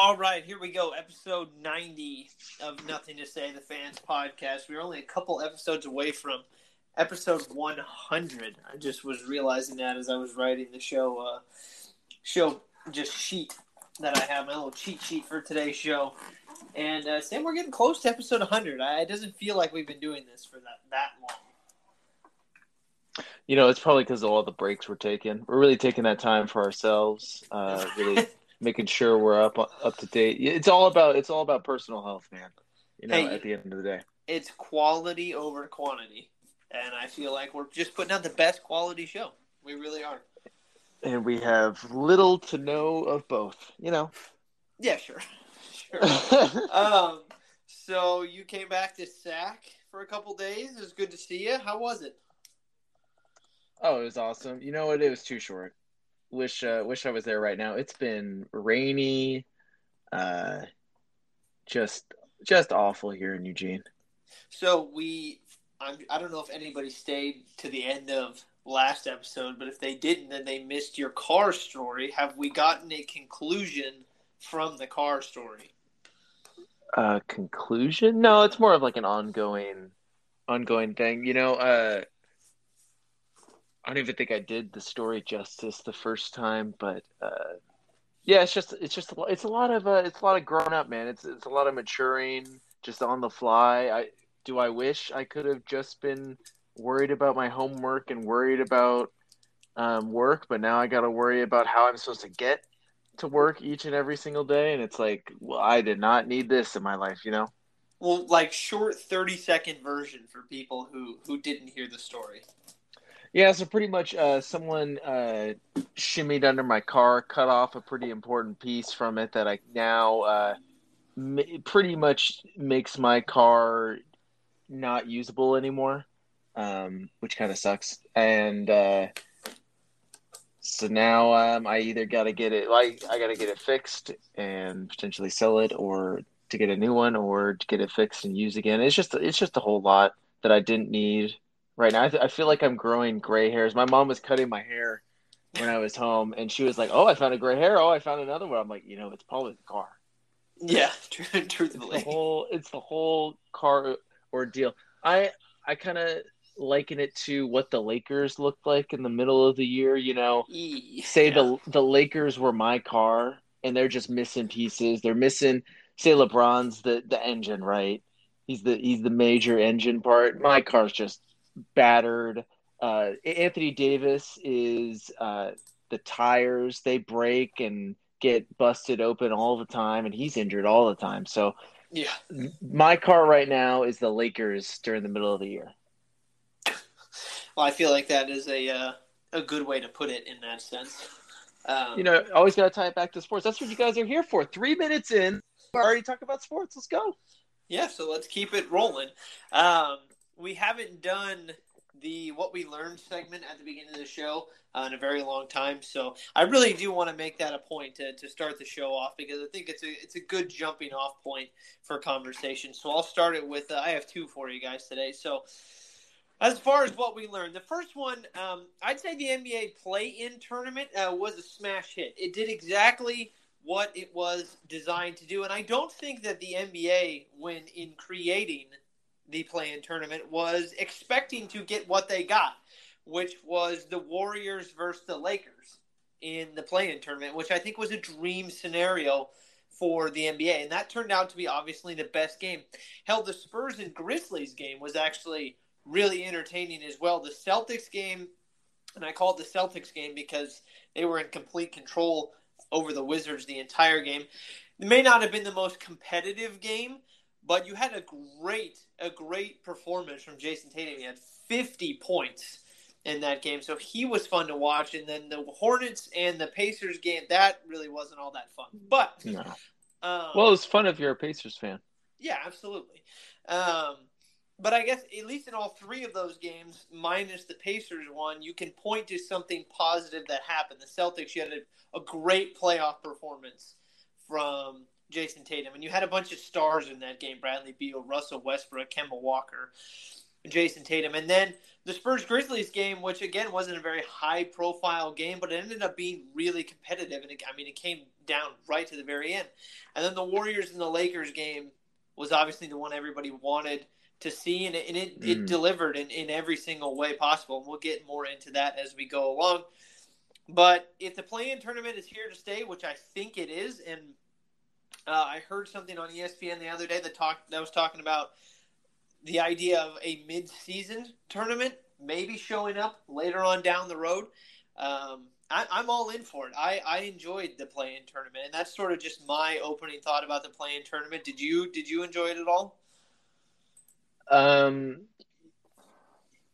All right, here we go. Episode 90 of Nothing to Say, the Fans podcast. We're only a couple episodes away from episode 100. I just was realizing that as I was writing the show, uh, show just sheet that I have, my little cheat sheet for today's show. And uh, Sam, we're getting close to episode 100. I, it doesn't feel like we've been doing this for that, that long. You know, it's probably because of all the breaks we're taking. We're really taking that time for ourselves. Uh, really making sure we're up up to date. It's all about it's all about personal health, man. You know, hey, at the end of the day, it's quality over quantity, and I feel like we're just putting out the best quality show. We really are. And we have little to no of both. You know. Yeah, sure, sure. um, so you came back to SAC for a couple days. It was good to see you. How was it? Oh, it was awesome. You know what? It was too short. Wish uh, wish I was there right now. It's been rainy, uh, just just awful here in Eugene. So we, I'm, I don't know if anybody stayed to the end of last episode, but if they didn't, then they missed your car story. Have we gotten a conclusion from the car story? Uh, conclusion? No, it's more of like an ongoing, ongoing thing. You know, uh, I don't even think I did the story justice the first time, but uh, yeah, it's just it's just it's a lot of uh, it's a lot of grown up, man. It's it's a lot of maturing, just on the fly. I do I wish I could have just been worried about my homework and worried about um, work, but now I got to worry about how I'm supposed to get to work each and every single day, and it's like, well, I did not need this in my life, you know. Well, like short thirty second version for people who who didn't hear the story. Yeah, so pretty much uh, someone uh, shimmied under my car, cut off a pretty important piece from it that I now uh, m- pretty much makes my car not usable anymore, um, which kind of sucks. And uh, so now um, I either got to get it like I got to get it fixed and potentially sell it, or to get a new one, or to get it fixed and use again. It's just it's just a whole lot that I didn't need right now. I, th- I feel like I'm growing gray hairs. My mom was cutting my hair when I was home, and she was like, "Oh, I found a gray hair. Oh, I found another one." I'm like, you know, it's probably the car. Yeah, truthfully, it's the whole it's the whole car ordeal. I I kind of liken it to what the Lakers looked like in the middle of the year. You know, yeah. say the the Lakers were my car, and they're just missing pieces. They're missing, say, LeBron's the the engine, right? He's the he's the major engine part. My car's just battered. Uh, Anthony Davis is uh, the tires they break and get busted open all the time, and he's injured all the time. So, yeah, my car right now is the Lakers during the middle of the year. Well, I feel like that is a uh, a good way to put it in that sense. Um, you know, always got to tie it back to sports. That's what you guys are here for. Three minutes in, we're already talking about sports. Let's go. Yeah, so let's keep it rolling. Um, we haven't done the what we learned segment at the beginning of the show uh, in a very long time. So I really do want to make that a point to, to start the show off because I think it's a it's a good jumping off point for conversation. So I'll start it with uh, I have two for you guys today. So as far as what we learned, the first one, um, I'd say the NBA play-in tournament uh, was a smash hit. It did exactly what it was designed to do, and I don't think that the NBA, when in creating the play-in tournament was expecting to get what they got, which was the Warriors versus the Lakers in the play-in tournament, which I think was a dream scenario for the NBA, and that turned out to be obviously the best game. Hell, the Spurs and Grizzlies game was actually really entertaining as well. The Celtics game, and I call it the Celtics game because they were in complete control over the Wizards the entire game. It may not have been the most competitive game, but you had a great, a great performance from Jayson Tatum. He had 50 points in that game, so he was fun to watch. And then the Hornets and the Pacers game, that really wasn't all that fun. But no. um, well, it's fun if you're a Pacers fan. Yeah, absolutely. Um, but I guess at least in all three of those games, minus the Pacers one, you can point to something positive that happened. The Celtics, you had a, a great playoff performance from Jayson Tatum, and you had a bunch of stars in that game: Bradley Beal, Russell Westbrook, Kemba Walker, Jayson Tatum, and then the Spurs Grizzlies game, which again wasn't a very high profile game, but it ended up being really competitive. And it, I mean, it came down right to the very end. And then the Warriors and the Lakers game was obviously the one everybody wanted to see, and it, and it, mm. it delivered in, in every single way possible. And we'll get more into that as we go along. But if the play-in tournament is here to stay, which I think it is, and uh, I heard something on ESPN the other day that talked that was talking about the idea of a mid-season tournament maybe showing up later on down the road. Um, I, am all in for it. I, I enjoyed the play-in tournament, and that's sort of just my opening thought about the play-in tournament. Did you did you enjoy it at all? Um,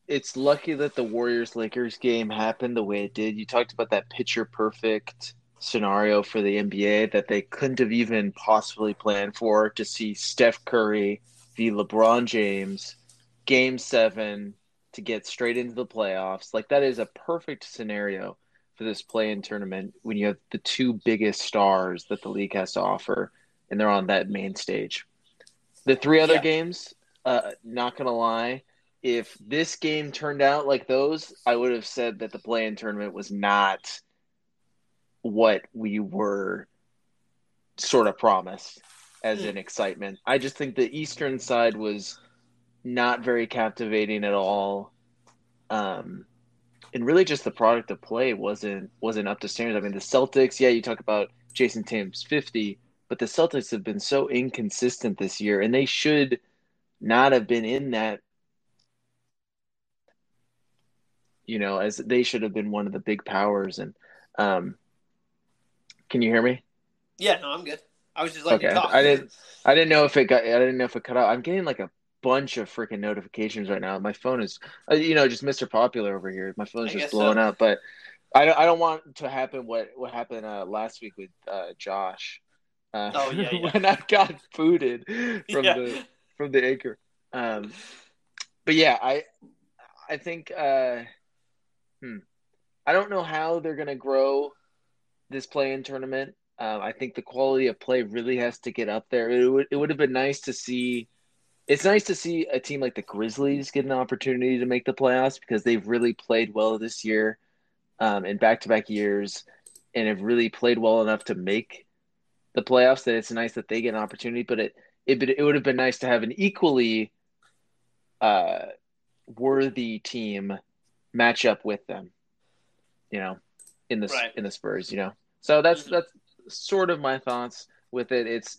it's lucky that the Warriors Lakers game happened the way it did. You talked about that picture perfect scenario for the NBA that they couldn't have even possibly planned for to see Steph Curry v LeBron James game 7 to get straight into the playoffs. Like that is a perfect scenario for this play-in tournament when you have the two biggest stars that the league has to offer and they're on that main stage. The three other yeah. games, uh, not gonna lie, if this game turned out like those, I would have said that the play-in tournament was not what we were sort of promised as mm. an excitement. I just think the Eastern side was not very captivating at all. Um, and really just the product of play wasn't wasn't up to standards. I mean, the Celtics, yeah, you talk about Jayson Tatum's 50, but the Celtics have been so inconsistent this year and they should not have been in that you know, as they should have been one of the big powers and um can you hear me? Yeah, no, I'm good. I was just like, okay. I didn't. I didn't know if it got. I didn't know if it cut out. I'm getting like a bunch of freaking notifications right now. My phone is, uh, you know, just Mr. Popular over here. My phone phone's just blowing so. up. But I don't. I don't want to happen what what happened uh, last week with uh, Josh. Uh, oh yeah, yeah. when I got booted from yeah. the from the anchor. Um, but yeah, I I think. Uh, hmm. I don't know how they're gonna grow this play-in tournament. Um, I think the quality of play really has to get up there. It would it would have been nice to see. It's nice to see a team like the Grizzlies get an opportunity to make the playoffs because they've really played well this year, um, in back to back years, and have really played well enough to make the playoffs. That it's nice that they get an opportunity, but it it it would have been nice to have an equally uh, worthy team match up with them. You know, in the right. in the Spurs. You know, so that's mm-hmm. that's sort of my thoughts with it. It's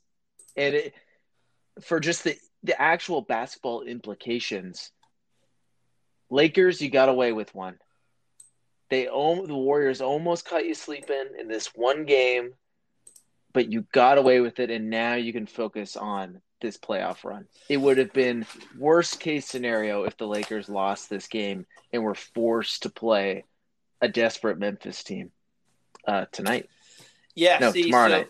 and it for just the the actual basketball implications. Lakers, you got away with one. They own the Warriors almost caught you sleeping in this one game, but you got away with it, and now you can focus on this playoff run. It would have been worst case scenario if the Lakers lost this game and were forced to play a desperate Memphis team uh, tonight. Yeah, no, see, tomorrow so, night.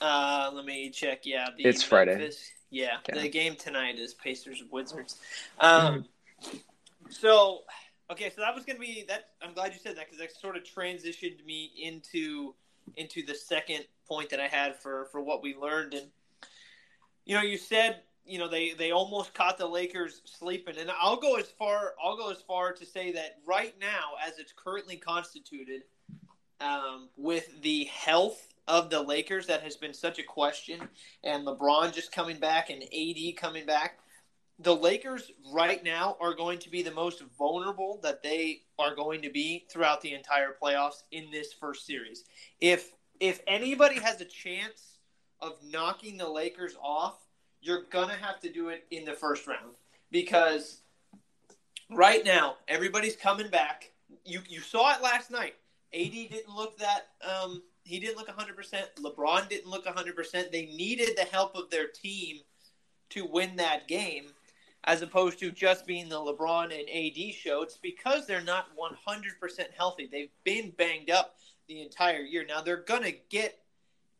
Uh, let me check. Yeah, it's Memphis, Friday. Yeah, okay. the game tonight is Pacers Wizards. Um, mm-hmm. so okay, so that was gonna be that. I'm glad you said that because that sort of transitioned me into into the second point that I had for for what we learned and you know you said you know they they almost caught the Lakers sleeping and I'll go as far I'll go as far to say that right now as it's currently constituted um, with the health of the Lakers that has been such a question, and LeBron just coming back and AD coming back. The Lakers right now are going to be the most vulnerable that they are going to be throughout the entire playoffs in this first series. If if anybody has a chance of knocking the Lakers off, you're gonna have to do it in the first round because right now everybody's coming back. You you saw it last night. AD didn't look that. Um, he didn't look 100%. LeBron didn't look 100%. They needed the help of their team to win that game, as opposed to just being the LeBron and AD show. It's because they're not 100% healthy. They've been banged up the entire year. Now they're going to get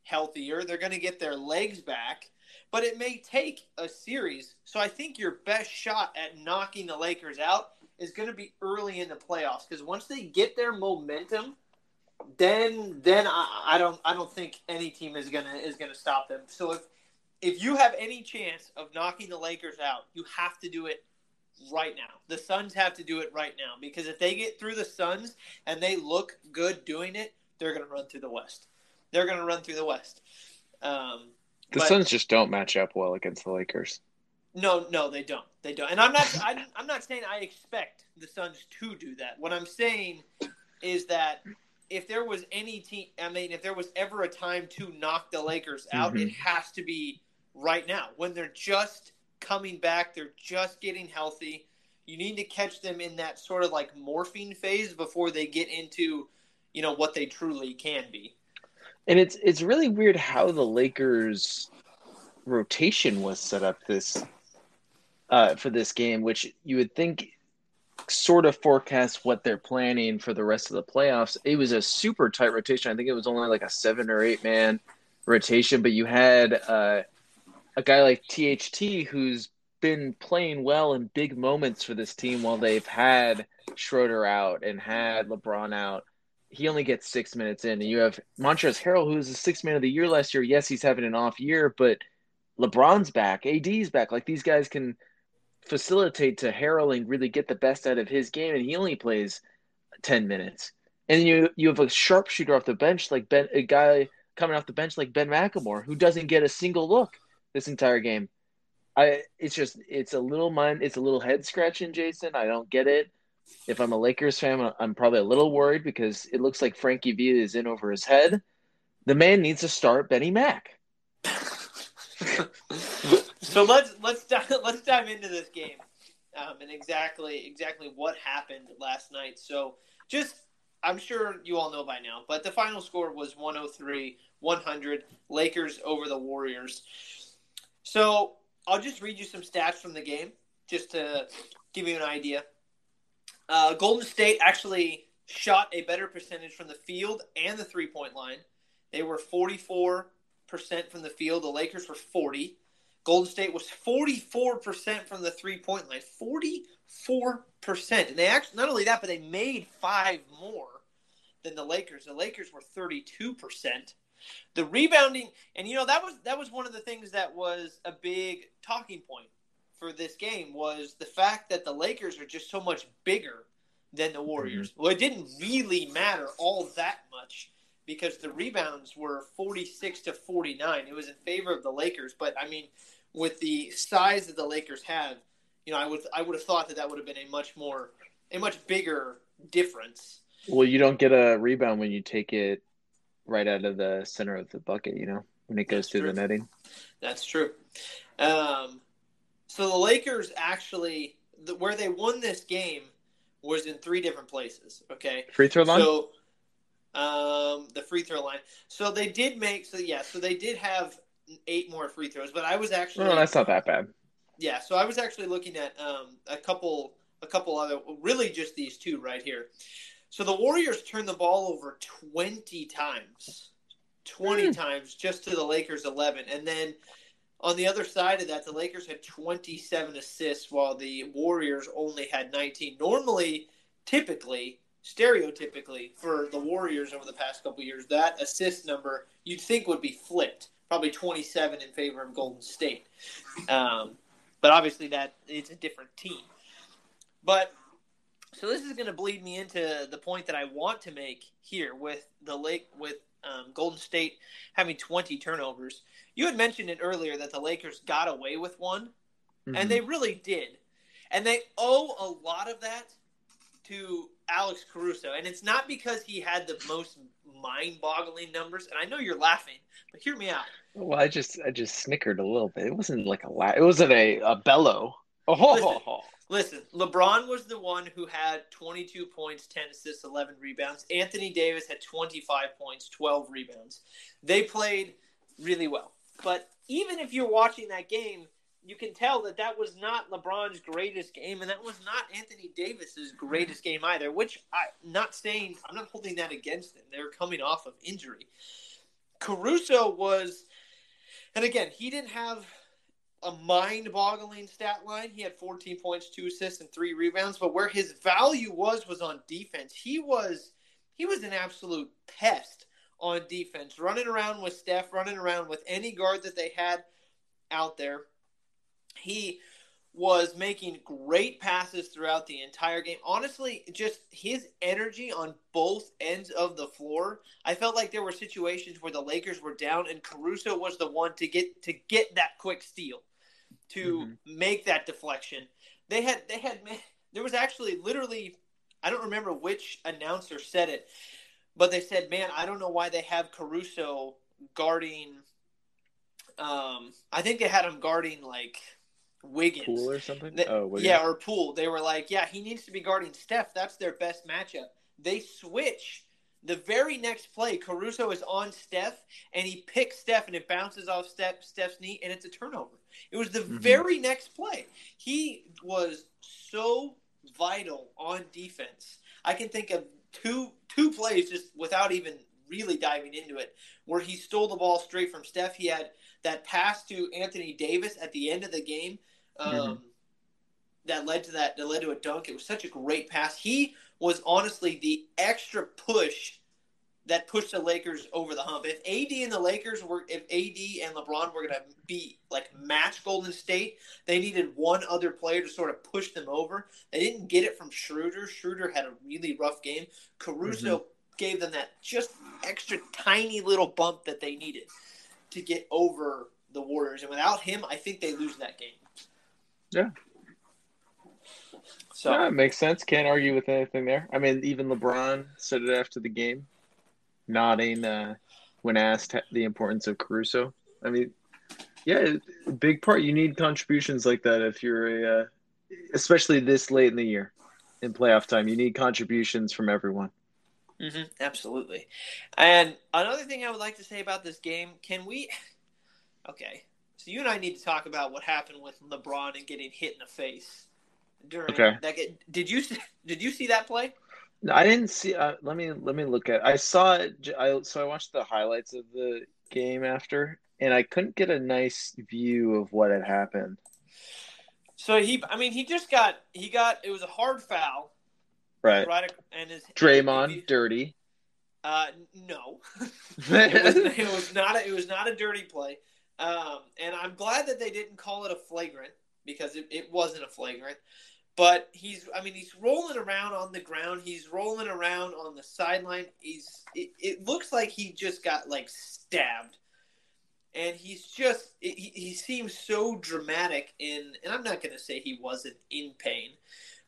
healthier. They're going to get their legs back, but it may take a series. So I think your best shot at knocking the Lakers out is going to be early in the playoffs because once they get their momentum then then I, I don't I don't think any team is gonna is gonna stop them. So if if you have any chance of knocking the Lakers out, you have to do it right now. The Suns have to do it right now because if they get through the Suns and they look good doing it, they're going to run through the West. they're going to run through the West. Um, the but, Suns just don't match up well against the Lakers. No, no, they don't. They don't. And I'm not. I'm, I'm not saying I expect the Suns to do that. What I'm saying is that if there was any team, I mean, if there was ever a time to knock the Lakers out, mm-hmm. it has to be right now when they're just coming back. They're just getting healthy. You need to catch them in that sort of like morphine phase before they get into, you know, what they truly can be. And it's it's really weird how the Lakers rotation was set up this uh, for this game, which you would think sort of forecasts what they're planning for the rest of the playoffs. It was a super tight rotation. I think it was only like a seven or eight man rotation, but you had uh, a guy like THT who's been playing well in big moments for this team while they've had Schroeder out and had LeBron out. He only gets six minutes in, and you have Montrezl Harrell, who's the sixth man of the year last year. Yes, he's having an off year, but LeBron's back, AD's back. Like these guys can facilitate to Harrell and really get the best out of his game, and he only plays ten minutes. And you you have a sharpshooter off the bench like Ben, a guy coming off the bench like Ben McLemore, who doesn't get a single look this entire game. I it's just it's a little mind it's a little head scratching, Jason. I don't get it. If I'm a Lakers fan, I'm probably a little worried because it looks like Frankie V is in over his head. The man needs to start Benny Mack. so let's let's dive, let's dive into this game um, and exactly exactly what happened last night. So just I'm sure you all know by now, but the final score was 103 100 Lakers over the Warriors. So I'll just read you some stats from the game just to give you an idea. Uh, Golden State actually shot a better percentage from the field and the three point line. They were 44% from the field. The Lakers were 40. Golden State was 44% from the three point line. 44%. And they actually, not only that, but they made five more than the Lakers. The Lakers were 32%. The rebounding, and you know that was that was one of the things that was a big talking point for this game was the fact that the Lakers are just so much bigger than the Warriors. Mm-hmm. Well, it didn't really matter all that much because the rebounds were 46 to 49. It was in favor of the Lakers, but I mean, with the size that the Lakers have, you know, I would I would have thought that that would have been a much more a much bigger difference. Well, you don't get a rebound when you take it right out of the center of the bucket, you know, when it goes That's through true. the netting. That's true. Um, so the Lakers actually, the, where they won this game was in three different places. Okay, free throw line. So, um, the free throw line. So they did make. So yeah, so they did have eight more free throws, but I was actually. No, that's not that bad. Yeah, so I was actually looking at um, a couple, a couple other, really just these two right here. So the Warriors turned the ball over 20 times. 20 mm. times just to the Lakers 11. And then on the other side of that, the Lakers had 27 assists while the Warriors only had 19. Normally, typically, stereotypically for the Warriors over the past couple years, that assist number you'd think would be flipped, probably 27 in favor of Golden State. Um, but obviously, that it's a different team. But so this is going to bleed me into the point that I want to make here with the lake with um, Golden State having 20 turnovers. You had mentioned it earlier that the Lakers got away with one, mm-hmm. and they really did, and they owe a lot of that to Alex Caruso, and it's not because he had the most mind-boggling numbers. And I know you're laughing, but hear me out. Well, I just I just snickered a little bit. It wasn't like a laugh. It wasn't a, a bellow. Oh, listen, listen, LeBron was the one who had 22 points, 10 assists, 11 rebounds. Anthony Davis had 25 points, 12 rebounds. They played really well. But even if you're watching that game, you can tell that that was not LeBron's greatest game, and that was not Anthony Davis's greatest game either. Which I'm not saying I'm not holding that against them. They're coming off of injury. Caruso was, and again, he didn't have a mind-boggling stat line. He had 14 points, two assists, and three rebounds. But where his value was was on defense. He was he was an absolute pest on defense, running around with Steph, running around with any guard that they had out there. He was making great passes throughout the entire game. Honestly, just his energy on both ends of the floor. I felt like there were situations where the Lakers were down and Caruso was the one to get to get that quick steal to mm-hmm. make that deflection. They had they had there was actually literally I don't remember which announcer said it, but they said, "Man, I don't know why they have Caruso guarding um I think they had him guarding like Wiggins. Poole or something? They, oh, Wiggins. Yeah, or Poole. They were like, yeah, he needs to be guarding Steph. That's their best matchup. They switch. The very next play, Caruso is on Steph, and he picks Steph, and it bounces off Steph, Steph's knee, and it's a turnover. It was the mm-hmm. very next play. He was so vital on defense. I can think of two two plays just without even really diving into it, where he stole the ball straight from Steph. He had that pass to Anthony Davis at the end of the game um, mm-hmm. that led to that that led to a dunk. It was such a great pass. He was honestly the extra push that pushed the Lakers over the hump. If AD and the Lakers were, if AD and LeBron were going to be like match Golden State, they needed one other player to sort of push them over. They didn't get it from Schroeder. Schroeder had a really rough game. Caruso mm-hmm. gave them that just extra tiny little bump that they needed to get over the Warriors. And without him, I think they lose that game. Yeah. So yeah, it makes sense. Can't argue with anything there. I mean, even LeBron said it after the game, nodding uh, when asked the importance of Caruso. I mean, yeah, big part. You need contributions like that if you're a, uh, especially this late in the year, in playoff time. You need contributions from everyone. Mm-hmm, absolutely. And another thing I would like to say about this game, can we? Okay, so you and I need to talk about what happened with LeBron and getting hit in the face during okay. that. Did you did you see that play? I didn't see. Uh, let me let me look at. I saw it. I so I watched the highlights of the game after, and I couldn't get a nice view of what had happened. So he, I mean, he just got he got it was a hard foul, right? Right, and his Draymond he, dirty. Uh, no, it, was, it was not. A, it was not a dirty play. Um, and I'm glad that they didn't call it a flagrant because it, it wasn't a flagrant. But he's, I mean, he's rolling around on the ground. He's rolling around on the sideline. He's, it, it looks like he just got like stabbed. And he's just he, he seems so dramatic in, and I'm not going to say he wasn't in pain,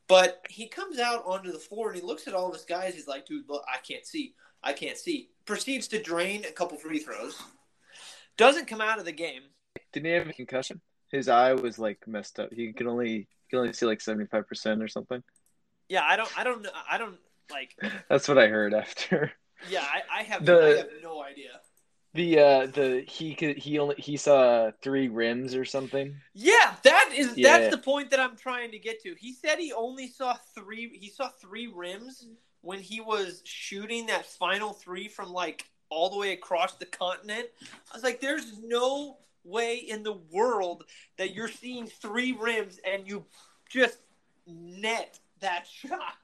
but he comes out onto the floor and he looks at all of his guys. He's like, dude, look, I can't see. I can't see. Proceeds to drain a couple free throws doesn't come out of the game. Didn't he have a concussion? His eye was like messed up. He could only could only see like seventy five percent or something. Yeah, I don't, I don't, know. I don't like. That's what I heard after. Yeah, I, I have, the, I have no idea. The uh the he could he only he saw three rims or something. Yeah, that is yeah. that's the point that I'm trying to get to. He said he only saw three. He saw three rims when he was shooting that final three from like all the way across the continent. I was like, there's no way in the world that you're seeing three rims and you just net that shot.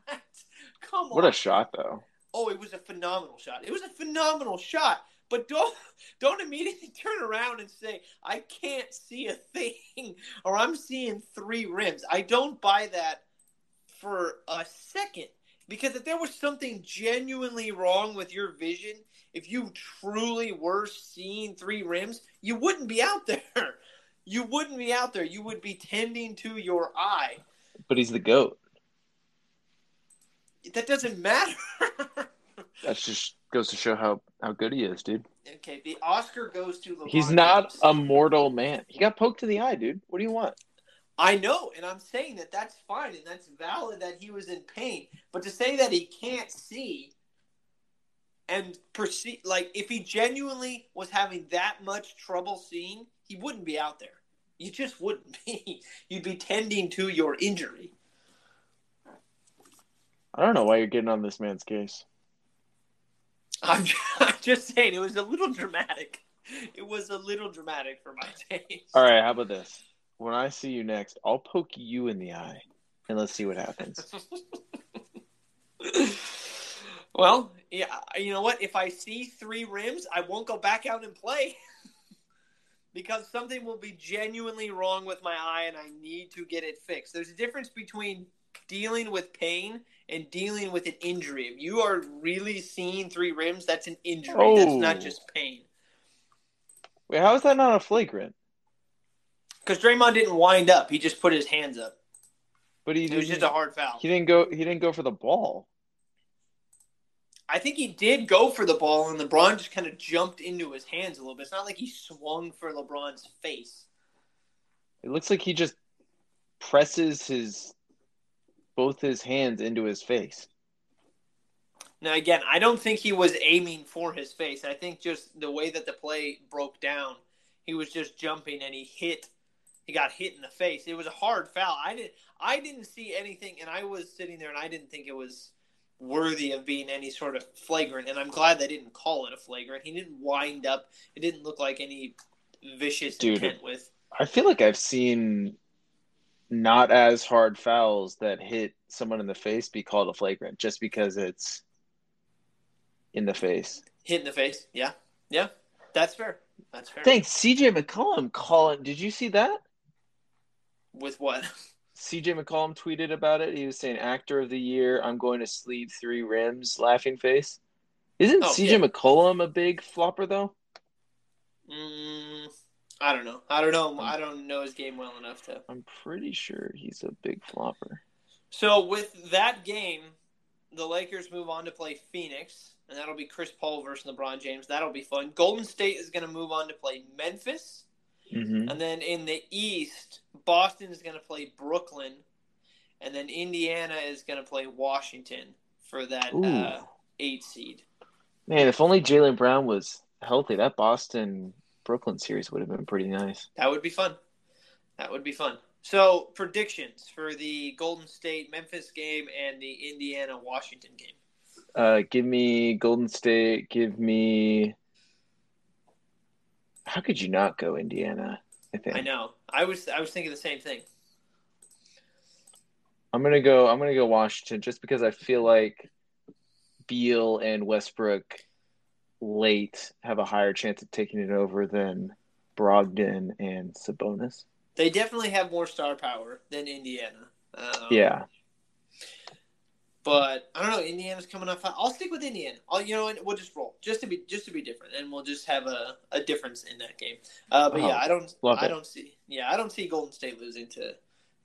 Come on. What a shot though. Oh, it was a phenomenal shot. It was a phenomenal shot. But don't don't immediately turn around and say, I can't see a thing or I'm seeing three rims. I don't buy that for a second. Because if there was something genuinely wrong with your vision, if you truly were seeing three rims, you wouldn't be out there. You wouldn't be out there. You would be tending to your eye. But he's the goat. That doesn't matter. that just goes to show how how good he is, dude. Okay, the Oscar goes to LeBron He's not James. a mortal man. He got poked in the eye, dude. What do you want? I know, and I'm saying that that's fine and that's valid that he was in pain. But to say that he can't see and perceive like if he genuinely was having that much trouble seeing, he wouldn't be out there. You just wouldn't be. You'd be tending to your injury. I don't know why you're getting on this man's case. I'm, I'm just saying it was a little dramatic. It was a little dramatic for my taste. All right, how about this? When I see you next, I'll poke you in the eye, and let's see what happens. well, yeah, you know what? If I see three rims, I won't go back out and play. because something will be genuinely wrong with my eye and I need to get it fixed. There's a difference between dealing with pain and dealing with an injury. If you are really seeing three rims, that's an injury. Oh. That's not oh. just pain. Wait, how is that not a flagrant? Because Draymond didn't wind up; he just put his hands up. But he it was just a hard foul. He didn't go. He didn't go for the ball. I think he did go for the ball, and LeBron just kind of jumped into his hands a little bit. It's not like he swung for LeBron's face. It looks like he just presses his both his hands into his face. Now, again, I don't think he was aiming for his face. I think just the way that the play broke down, he was just jumping and he hit. He got hit in the face. It was a hard foul. I didn't. I didn't see anything, and I was sitting there, and I didn't think it was worthy of being any sort of flagrant. And I'm glad they didn't call it a flagrant. He didn't wind up. It didn't look like any vicious Dude, intent with. I feel like I've seen not as hard fouls that hit someone in the face be called a flagrant just because it's in the face. Hit in the face. Yeah. Yeah. That's fair. That's fair. Thanks. CJ McCollum calling. Did you see that? With what? CJ McCollum tweeted about it. He was saying, "Actor of the year, I'm going to sleeve three rims." Laughing face. Isn't oh, CJ yeah. McCollum a big flopper though? Mm, I don't know. I don't know. I don't know his game well enough to. I'm pretty sure he's a big flopper. So with that game, the Lakers move on to play Phoenix, and that'll be Chris Paul versus LeBron James. That'll be fun. Golden State is going to move on to play Memphis, mm-hmm. and then in the East, Boston is going to play Brooklyn, and then Indiana is going to play Washington for that uh, eight seed. Man, if only Jaylen Brown was healthy, that Boston Brooklyn series would have been pretty nice. That would be fun. That would be fun. So predictions for the Golden State Memphis game and the Indiana Washington game. Uh, give me Golden State. Give me. How could you not go Indiana? I think. I know. I was I was thinking the same thing. I'm gonna go. I'm gonna go Washington just because I feel like Beal and Westbrook late have a higher chance of taking it over than Brogdon and Sabonis. They definitely have more star power than Indiana. Um, yeah. But I don't know. Indiana's coming off. I'll stick with Indiana. I'll, you know, we'll just roll just to be just to be different, and we'll just have a, a difference in that game. Uh, but oh, yeah, I don't. I don't see. Yeah, I don't see Golden State losing to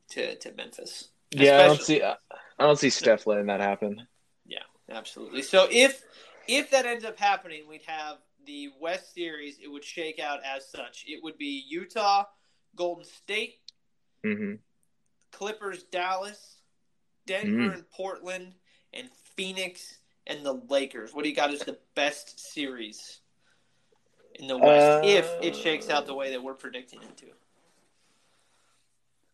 to, to Memphis. Yeah, I don't see. I don't see Steph letting that happen. Yeah, absolutely. So if if that ends up happening, we'd have the West Series. It would shake out as such. It would be Utah, Golden State, mm-hmm. Clippers, Dallas, Denver, mm-hmm. and Portland, and Phoenix and the Lakers. What do you got as the best series in the West uh, if it shakes out the way that we're predicting it to?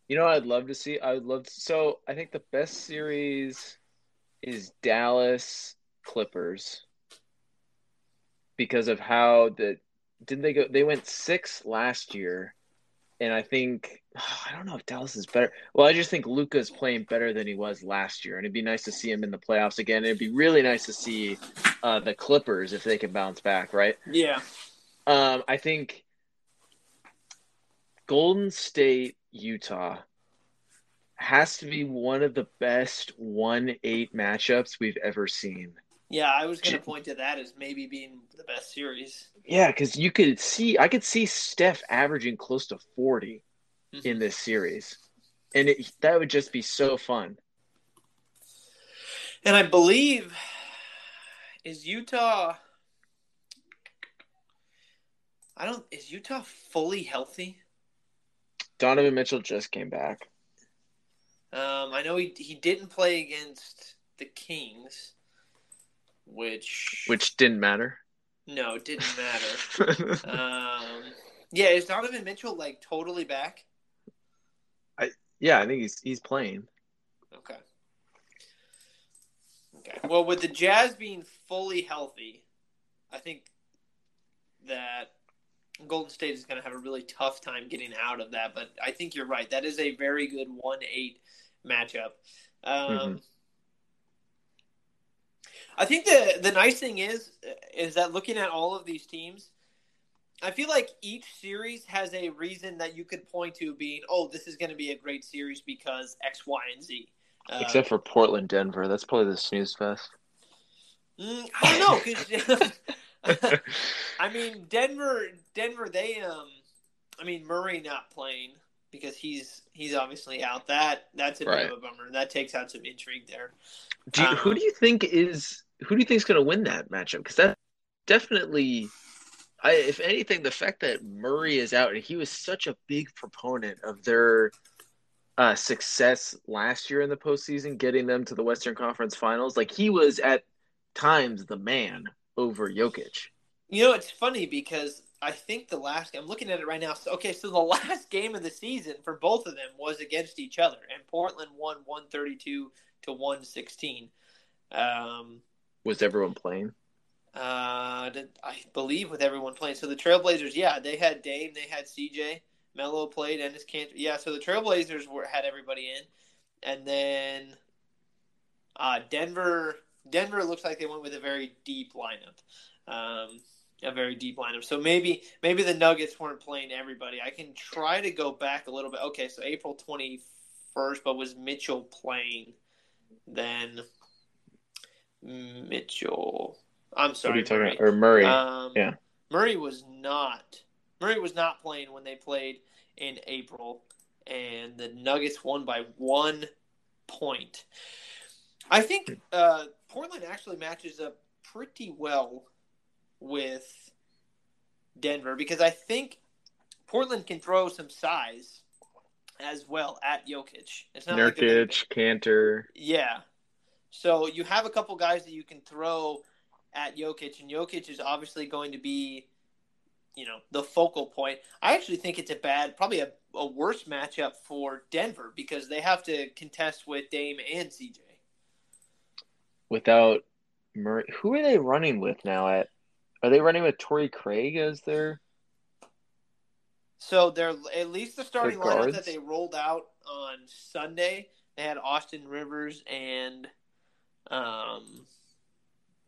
You know, I'd love to see. I would love to, so. I think the best series is Dallas Clippers because of how the didn't they go? They went six last year, and I think I don't know if Dallas is better. Well, I just think Luka's playing better than he was last year, and it'd be nice to see him in the playoffs again. It'd be really nice to see uh, the Clippers if they can bounce back, right? Yeah. Um, I think Golden State, Utah has to be one of the best one eight matchups we've ever seen. Yeah, I was going to point to that as maybe being the best series. Yeah, because you could see, I could see Steph averaging close to 40 mm-hmm. in this series. And it, that would just be so fun. And I believe, is Utah. I don't. Is Utah fully healthy? Donovan Mitchell just came back. Um, I know he he didn't play against the Kings which which didn't matter. No, it didn't matter. um, yeah, is Donovan Mitchell like totally back? I yeah, I think he's he's playing. Okay. Okay. Well, with the Jazz being fully healthy, I think that Golden State is going to have a really tough time getting out of that. But I think you're right. That is a very good one eight matchup. Um, mm-hmm. I think the the nice thing is is that looking at all of these teams, I feel like each series has a reason that you could point to being, oh, this is going to be a great series because X, Y, and Z. Uh, Except for Portland, Denver, that's probably the snooze fest. Mm, I don't know because I mean Denver, Denver, they um, I mean Murray not playing because he's he's obviously out. That that's a right. bit of a bummer. That takes out some intrigue there. Do you, um, who do you think is who do you think is going to win that matchup? Because that definitely, I, if anything, the fact that Murray is out and he was such a big proponent of their uh, success last year in the postseason, getting them to the Western Conference Finals. Like he was at times the man over Jokic. You know, it's funny because I think the last I'm looking at it right now. So, okay, so the last game of the season for both of them was against each other, and Portland won 132 to 116. Um, was everyone playing? Uh, I believe with everyone playing. So the Trailblazers, yeah, they had Dame, they had CJ, Melo played, Enes Kanter. Yeah, so the Trailblazers were had everybody in, and then uh, Denver. Denver looks like they went with a very deep lineup. Um, a very deep lineup. So maybe maybe the Nuggets weren't playing everybody. I can try to go back a little bit. Okay, so April twenty first, but was Mitchell playing then? Mitchell. I'm sorry. What are you Murray. talking about? Or Murray. Um, yeah. Murray was not. Murray was not playing when they played in April, and the Nuggets won by one point. I think uh, Portland actually matches up pretty well with Denver because I think Portland can throw some size as well at Jokic. It's not Nurkic, like Kanter. Yeah. So you have a couple guys that you can throw at Jokic, and Jokic is obviously going to be, you know, the focal point. I actually think it's a bad, probably a, a worse matchup for Denver because they have to contest with Dame and CJ. Without Murray, who are they running with now at are they running with Torrey Craig as their? So they're at least the starting lineup that they rolled out on Sunday. They had Austin Rivers and um,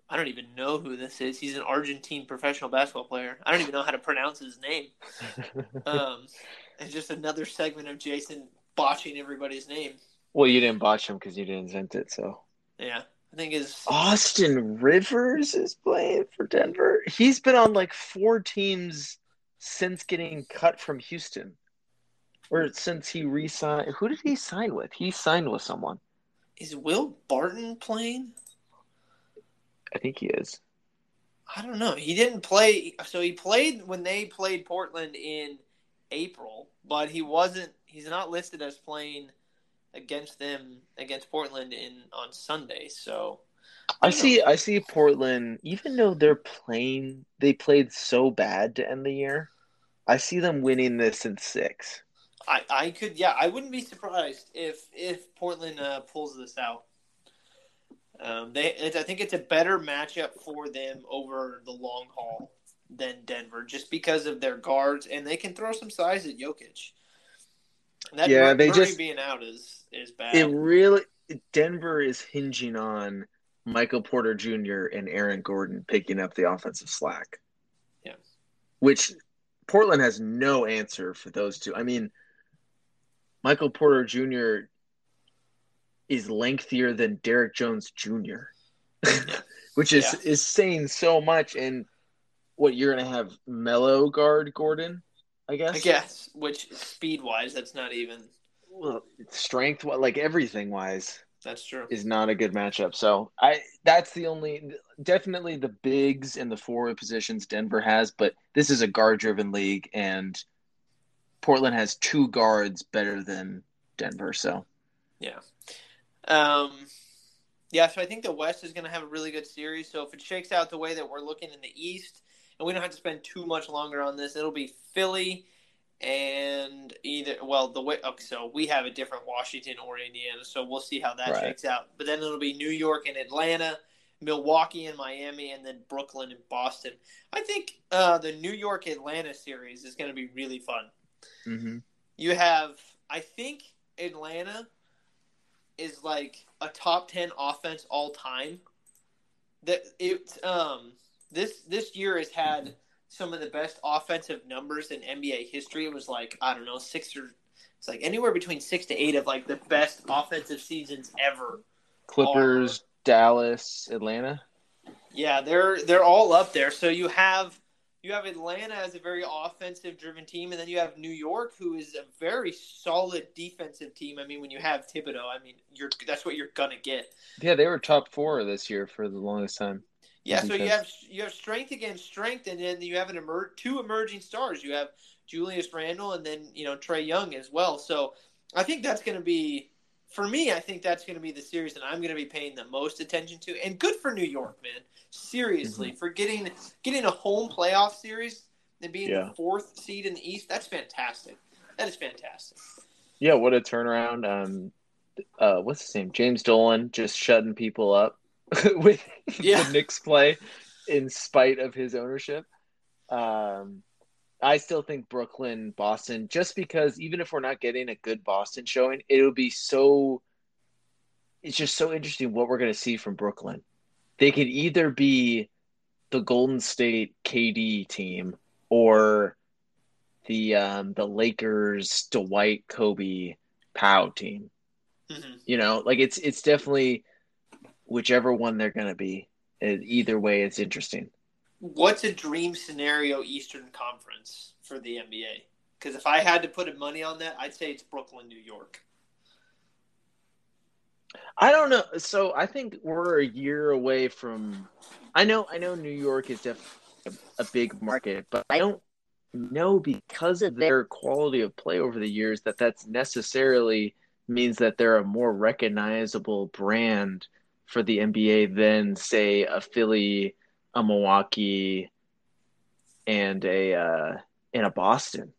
I don't even know who this is. He's an Argentine professional basketball player. I don't even know how to pronounce his name. um, it's just another segment of Jason botching everybody's name. Well, you didn't botch him because you didn't invent it, so. Yeah. I think is Austin Rivers is playing for Denver. He's been on like four teams since getting cut from Houston, or since he re-signed. Who did he sign with? He signed with someone. Is Will Barton playing? I think he is. I don't know. He didn't play. So he played when they played Portland in April, but he wasn't. He's not listed as playing against them against Portland in on Sunday. So I, I see know. I see Portland even though they're playing they played so bad to end the year. I see them winning this in 6. I, I could yeah, I wouldn't be surprised if if Portland uh, pulls this out. Um, they I think it's a better matchup for them over the long haul than Denver just because of their guards and they can throw some size at Jokic. That yeah, Murray they just being out is is bad. It really Denver is hinging on Michael Porter Jr. and Aaron Gordon picking up the offensive slack. Yeah, which Portland has no answer for those two. I mean, Michael Porter Jr. is lengthier than Derrick Jones Jr., which is yeah. is saying so much. And what you're gonna have Melo guard Gordon? I guess. I guess. Which speed wise, that's not even. Well, strength, like everything wise, that's true. Is not a good matchup. So I, that's the only, definitely the bigs and the forward positions Denver has, but this is a guard-driven league, and Portland has two guards better than Denver. So. Yeah. Um. Yeah, so I think the West is going to have a really good series. So if it shakes out the way that we're looking in the East, and we don't have to spend too much longer on this. It'll be Philly and either well the way okay, so we have a different Washington or Indiana, so we'll see how that right. shakes out. But then it'll be New York and Atlanta, Milwaukee and Miami, and then Brooklyn and Boston. I think uh, the New York Atlanta series is going to be really fun. Mm-hmm. You have, I think Atlanta is like a top ten offense all time. That it um this this year has had some of the best offensive numbers in NBA history. It was like I don't know six or it's like anywhere between six to eight of like the best offensive seasons ever. Clippers, are, Dallas, Atlanta. Yeah, they're they're all up there. So you have you have Atlanta as a very offensive driven team, and then you have New York, who is a very solid defensive team. I mean, when you have Thibodeau, I mean, you're that's what you're gonna get. Yeah, they were top four this year for the longest time. Yeah, so you have you have strength against strength, and then you have an emer- two emerging stars. You have Julius Randle, and then you know Trae Young as well. So I think that's going to be for me. I think that's going to be the series that I'm going to be paying the most attention to. And good for New York, man. Seriously, mm-hmm. for getting getting a home playoff series and being yeah. the fourth seed in the East. That's fantastic. That is fantastic. Yeah, what a turnaround. Um, uh, what's his name? James Dolan just shutting people up with yeah. the Knicks play in spite of his ownership. Um, I still think Brooklyn, Boston, just because even if we're not getting a good Boston showing, it'll be so. It's just so interesting what we're going to see from Brooklyn. They could either be the Golden State KD team or the um, the Lakers Dwight Kobe Pau team. Mm-hmm. You know, like it's it's definitely whichever one they're going to be. Either way, it's interesting what's a dream scenario Eastern Conference for the NBA? Because if I had to put a money on that, I'd say it's Brooklyn, New York. I don't know. So I think we're a year away from. I know. I know New York is definitely a, a big market, but I don't know because of their quality of play over the years that that's necessarily means that they're a more recognizable brand for the NBA than say a Philly a Milwaukee and a uh, and a Boston.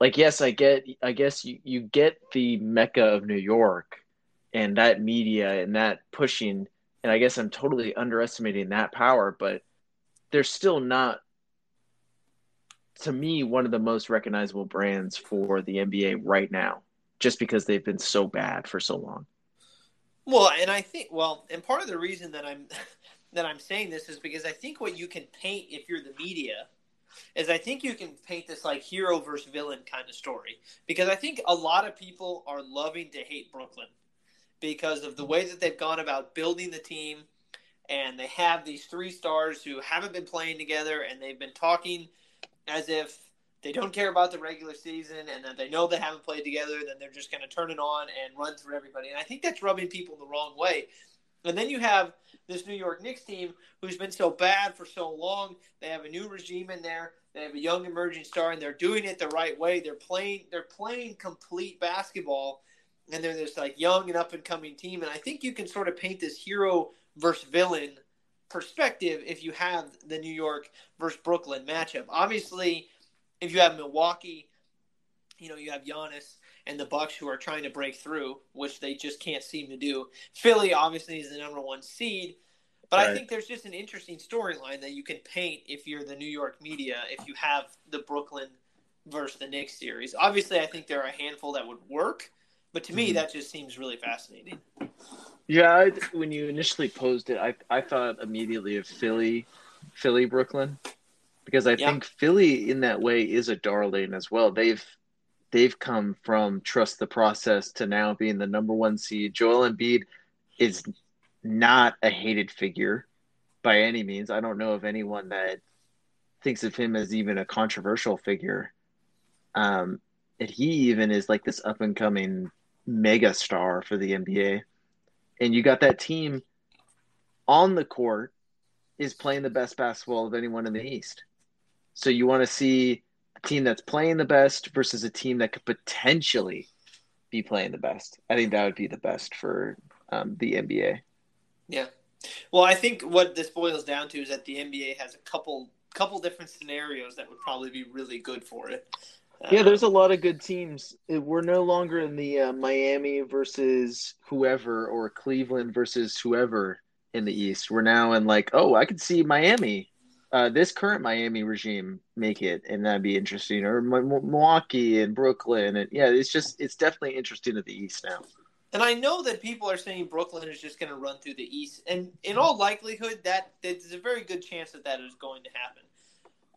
Like yes, I get I guess you, you get the mecca of New York and that media and that pushing and I guess I'm totally underestimating that power, but they're still not to me one of the most recognizable brands for the NBA right now, just because they've been so bad for so long. Well, and I think well, and part of the reason that I'm that I'm saying this is because I think what you can paint if you're the media is I think you can paint this like hero versus villain kind of story. Because I think a lot of people are loving to hate Brooklyn because of the way that they've gone about building the team. And they have these three stars who haven't been playing together and they've been talking as if they don't care about the regular season and that they know they haven't played together then they're just going to turn it on and run through everybody. And I think that's rubbing people the wrong way. And then you have this New York Knicks team who's been so bad for so long. They have a new regime in there. They have a young emerging star, and they're doing it the right way. They're playing. They're playing complete basketball, and they're this like young and up and coming team. And I think you can sort of paint this hero versus villain perspective if you have the New York versus Brooklyn matchup. Obviously, if you have Milwaukee, you know you have Giannis and the Bucks who are trying to break through, which they just can't seem to do. Philly obviously is the number one seed, but right. I think there's just an interesting storyline that you can paint if you're the New York media if you have the Brooklyn versus the Knicks series. Obviously, I think there are a handful that would work, but to me, mm-hmm. that just seems really fascinating. Yeah, I, when you initially posed it, I I thought immediately of Philly, Philly Brooklyn, because I yeah. think Philly in that way is a darling as well. They've they've come from trust the process to now being the number one seed. Joel Embiid is not a hated figure by any means. I don't know of anyone that thinks of him as even a controversial figure. Um, and he even is like this up and coming mega star for the NBA. And you got that team on the court is playing the best basketball of anyone in the East. So you want to see team that's playing the best versus a team that could potentially be playing the best. I think that would be the best for um, the NBA. Yeah. Well, I think what this boils down to is that the NBA has a couple couple different scenarios that would probably be really good for it. Yeah, there's a lot of good teams. We're no longer in the uh, Miami versus whoever or Cleveland versus whoever in the East. We're now in like, oh, I could see Miami uh, this current Miami regime make it, and that'd be interesting. Or Milwaukee and Brooklyn, and yeah, it's just it's definitely interesting at the East now. And I know that people are saying Brooklyn is just going to run through the East, and in all likelihood, that there's a very good chance that that is going to happen.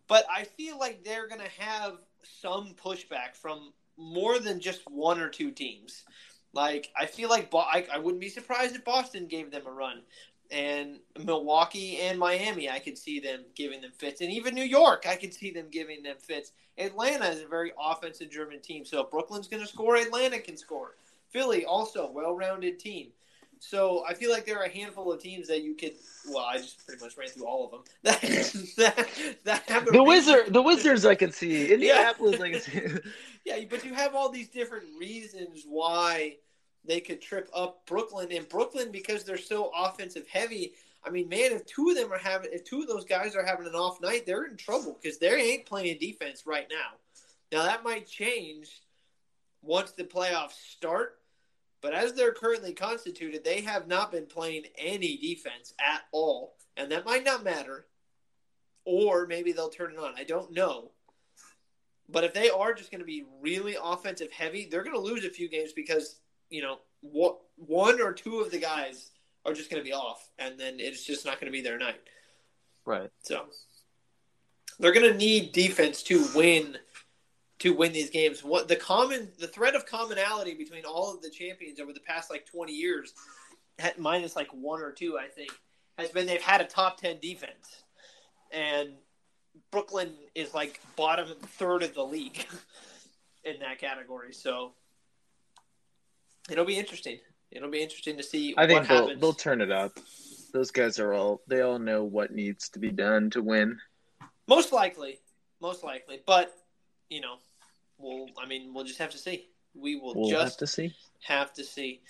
but I feel like they're going to have some pushback from more than just one or two teams. Like I feel like Bo- I, I wouldn't be surprised if Boston gave them a run, and Milwaukee and Miami, I could see them giving them fits, and even New York, I could see them giving them fits. Atlanta is a very offensive driven team, so if Brooklyn's going to score, Atlanta can score. Philly also well rounded team. So I feel like there are a handful of teams that you could. Well, I just pretty much ran through all of them. That that, the wizard, the Wizards, I can see. Indianapolis, I can see. yeah, but you have all these different reasons why they could trip up Brooklyn, and Brooklyn because they're so offensive heavy. I mean, man, if two of them are having, if two of those guys are having an off night, they're in trouble because they ain't playing defense right now. Now that might change once the playoffs start but as they're currently constituted, they have not been playing any defense at all. And that might not matter. Or maybe they'll turn it on. I don't know. But if they are just going to be really offensive heavy, they're going to lose a few games because, you know, what one or two of the guys are just going to be off. And then it's just not going to be their night. Right. So they're going to need defense to win to win these games. What the common the thread of commonality between all of the champions over the past like 20 years, minus like one or two, I think, has been they've had a top 10 defense, and Brooklyn is like bottom third of the league in that category. So it'll be interesting. It'll be interesting to see. I think they'll happens. they'll turn it up. Those guys are all they all know what needs to be done to win. Most likely, most likely, but you know, we'll. I mean, we'll just have to see. We will we'll just have to see. Have to see.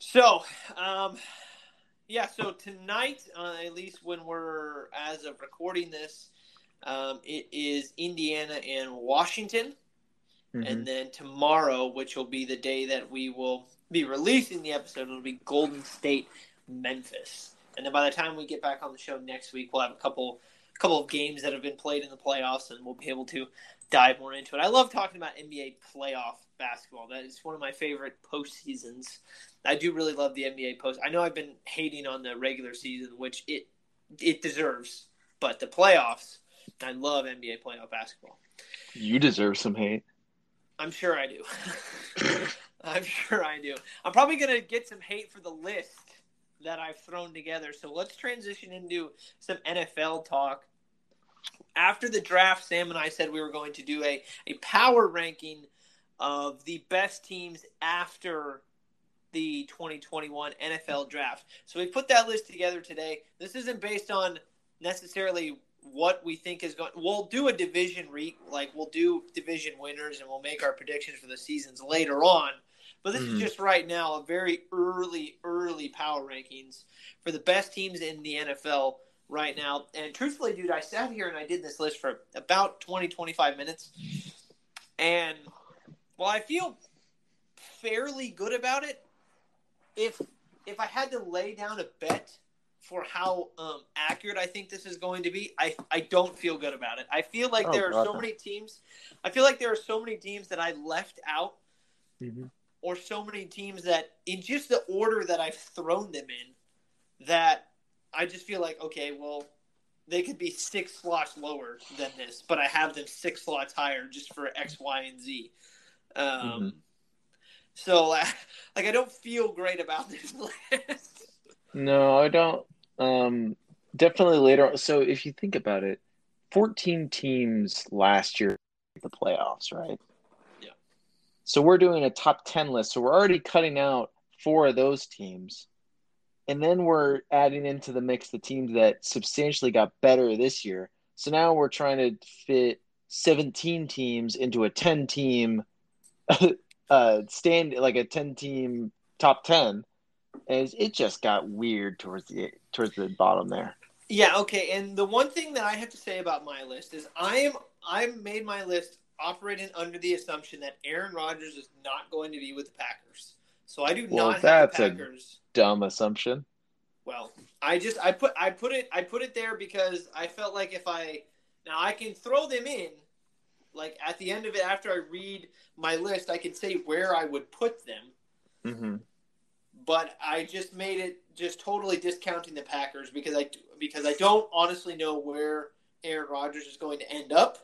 So, um, yeah. So tonight, uh, at least when we're as of recording this, um, it is Indiana and Washington, mm-hmm. and then tomorrow, which will be the day that we will be releasing the episode, it'll be Golden State, Memphis. And then by the time we get back on the show next week, we'll have a couple couple of games that have been played in the playoffs, and we'll be able to dive more into it. I love talking about NBA playoff basketball. That is one of my favorite postseasons. I do really love the NBA post. I know I've been hating on the regular season, which it it deserves, but the playoffs, I love NBA playoff basketball. You deserve some hate. I'm sure I do. I'm sure I do. I'm probably gonna get some hate for the list that I've thrown together. So let's transition into some NFL talk after the draft, Sam and I said we were going to do a, a power ranking of the best teams after the 2021 NFL draft. So we put that list together today. This isn't based on necessarily what we think is going we'll do a division re like we'll do division winners and we'll make our predictions for the seasons later on but this mm-hmm. is just right now a very early early power rankings for the best teams in the NFL right now. And truthfully, dude, I sat here and I did this list for about 20, 25 minutes. And while I feel fairly good about it, if if I had to lay down a bet for how um, accurate I think this is going to be, I, I don't feel good about it. I feel like oh, there are God. so many teams. I feel like there are so many teams that I left out, mm-hmm. or so many teams that in just the order that I've thrown them in, that I just feel like okay, well, they could be six slots lower than this, but I have them six slots higher just for X, Y, and Z. Um, mm-hmm. So, like, I don't feel great about this list. No, I don't. Um, definitely later. On. So, if you think about it, fourteen teams last year the playoffs, right? Yeah. So we're doing a top ten list. So we're already cutting out four of those teams and then we're adding into the mix the teams that substantially got better this year. So now we're trying to fit 17 teams into a 10 team uh stand like a 10 team top 10 and it just got weird towards the towards the bottom there. Yeah, okay. And the one thing that I have to say about my list is I am I've made my list operating under the assumption that Aaron Rodgers is not going to be with the Packers. So I do well, not have the Packers dumb assumption. Well, I just I put I put it I put it there because I felt like if I now I can throw them in like at the end of it after I read my list I can say where I would put them. Mm-hmm. But I just made it just totally discounting the Packers because I because I don't honestly know where Aaron Rodgers is going to end up.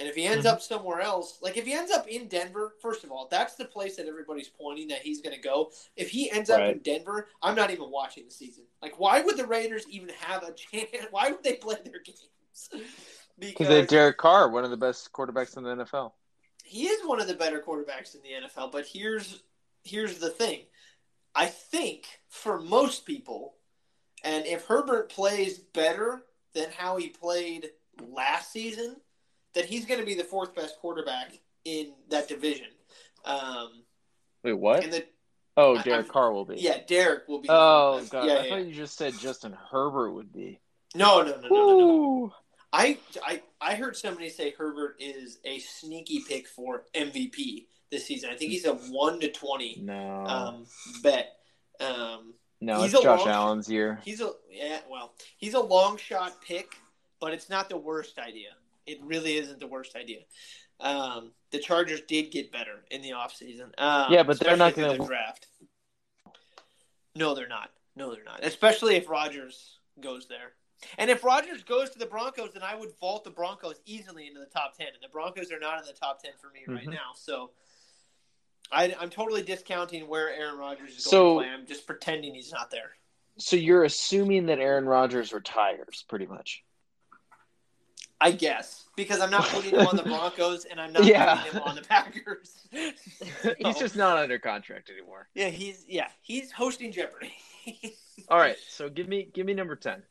And if he ends Mhm. up somewhere else, like if he ends up in Denver, first of all, that's the place that everybody's pointing that he's going to go. If he ends up in Denver, I'm not even watching the season. Like, why would the Raiders even have a chance? Why would they play their games? Because they have Derek Carr, one of the best quarterbacks in the NFL. he is one of the better quarterbacks in the NFL. But here's here's the thing. I think for most people, and if Herbert plays better than how he played last season, that he's going to be the fourth best quarterback in that division. Um, Wait, what? and the Oh, Derek I'm- Carr will be. yeah, Derek will be. Oh god, yeah, I yeah, thought yeah. you just said Justin Herbert would be. No, no, no, no, no, no. I, I I heard somebody say Herbert is a sneaky pick for MVP this season. I think he's a one to twenty No, um, bet. Um, no, he's it's a Josh long- Allen's year. he's a yeah, well, he's a long shot pick, but it's not the worst idea. It really isn't the worst idea. Um, the Chargers did get better in the offseason. Um, Yeah, but they're not gonna- the draft. No, they're not. No, they're not. Especially if Rodgers goes there. And if Rodgers goes to the Broncos, then I would vault the Broncos easily into the top ten. And the Broncos are not in the top ten for me right Mhm. now. So I, I'm totally discounting where Aaron Rodgers is going to play. I'm just pretending he's not there. So you're assuming that Aaron Rodgers retires, pretty much. I guess because I'm not putting him on the Broncos and I'm not Yeah. putting him on the Packers. He's just not under contract anymore. yeah, he's yeah he's hosting Jeopardy. All right, so give me give me number ten.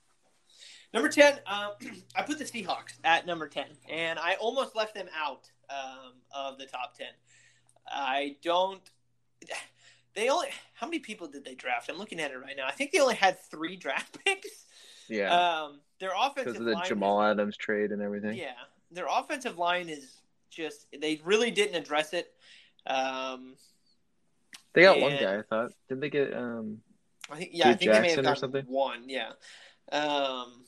number ten, um, I put the Seahawks at number ten, and I almost left them out um, of the top ten. I don't. They only how many people did they draft? I'm looking at it right now. I think they only had three draft picks. Yeah, Um, their offensive because of the line is- Jamal Adams trade and everything. Yeah, their offensive line is just they really didn't address it. Um, They got one guy. I thought. Did they get? um I think yeah, I Dude think they may have Jackson gotten one. Yeah, um,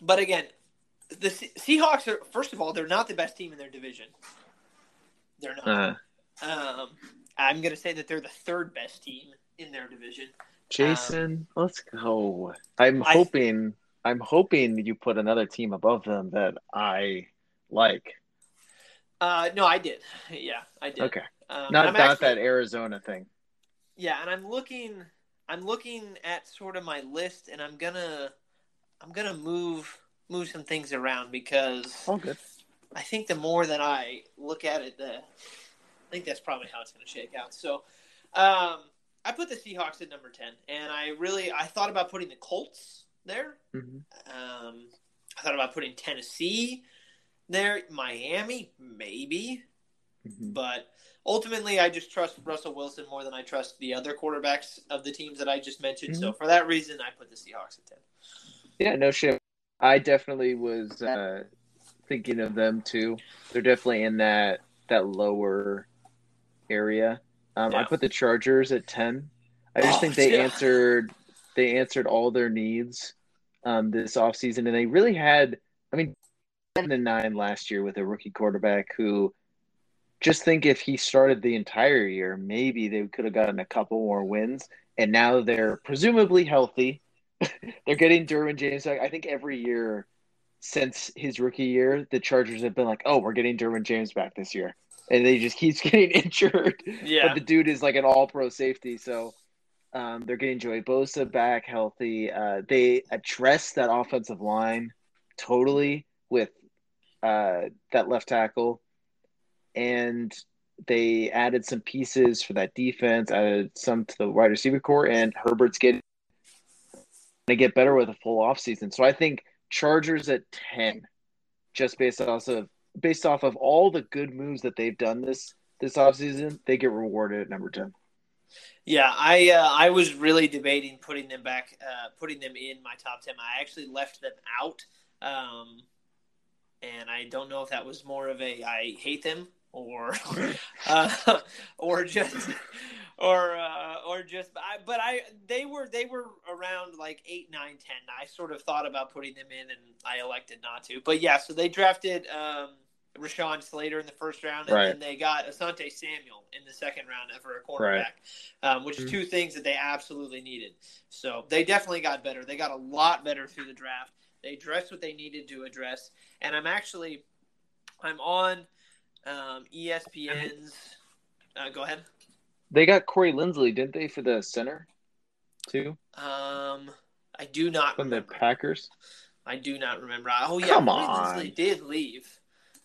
but again, the Se- Seahawks are first of all they're not the best team in their division. They're not. uh, Um, I'm going to say that they're the third best team in their division. Jason? let's go. I'm I- hoping. I'm hoping you put another team above them that I like. Uh, no, I did. Yeah, I did. Okay, Um, not not actually- that Arizona thing. Yeah, and I'm looking I'm looking at sort of my list and I'm gonna I'm gonna move move some things around because All good. I think the more that I look at it the I think that's probably how it's gonna shake out. So um I put the Seahawks at number ten and I really I thought about putting the Colts there. Mhm. Um I thought about putting Tennessee there, Miami, maybe. Mhm. But ultimately, I just trust Russell Wilson more than I trust the other quarterbacks of the teams that I just mentioned. So for that reason, I put the Seahawks at ten. Yeah, no shit. I definitely was uh, thinking of them too. They're definitely in that that lower area. Um, I put the Chargers at ten. I just Oh, think they yeah. answered they answered all their needs um, this offseason, and they really had. I mean, ten and nine last year with a rookie quarterback who. Just think if he started the entire year, maybe they could have gotten a couple more wins. And now they're presumably healthy. they're getting Derwin James. I think every year since his rookie year, the Chargers have been like, "Oh, we're getting Derwin James back this year," and they just keeps getting injured. Yeah, But the dude is like an All-Pro safety, so um, they're getting Joey Bosa back healthy. Uh, they addressed that offensive line totally with uh, that left tackle, and they added some pieces for that defense, added some to the wide receiver core, and Herbert's getting to get better with a full offseason. So I think Chargers at ten, just based off of based off of all the good moves that they've done this this offseason, they get rewarded at number ten. yeah. I uh, I was really debating putting them back, uh, putting them in my top ten. I actually left them out, um, and I don't know if that was more of a I hate them or uh, or just or uh, or just I, but I they were they were around like eight nine ten. I sort of thought about putting them in, and I elected not to. But yeah, so they drafted um, Rashawn Slater in the first round, and Right. then they got Asante Samuel in the second round for a cornerback, um, which is Mhm. two things that they absolutely needed. So they definitely got better. They got a lot better through the draft. They addressed what they needed to address, and I'm actually I'm on um, ESPN's. Uh, go ahead. They got Corey Linsley, didn't they, for the center, too? Um, I do not From the. Packers. I do not remember. Oh yeah, Come Corey on. Linsley did leave.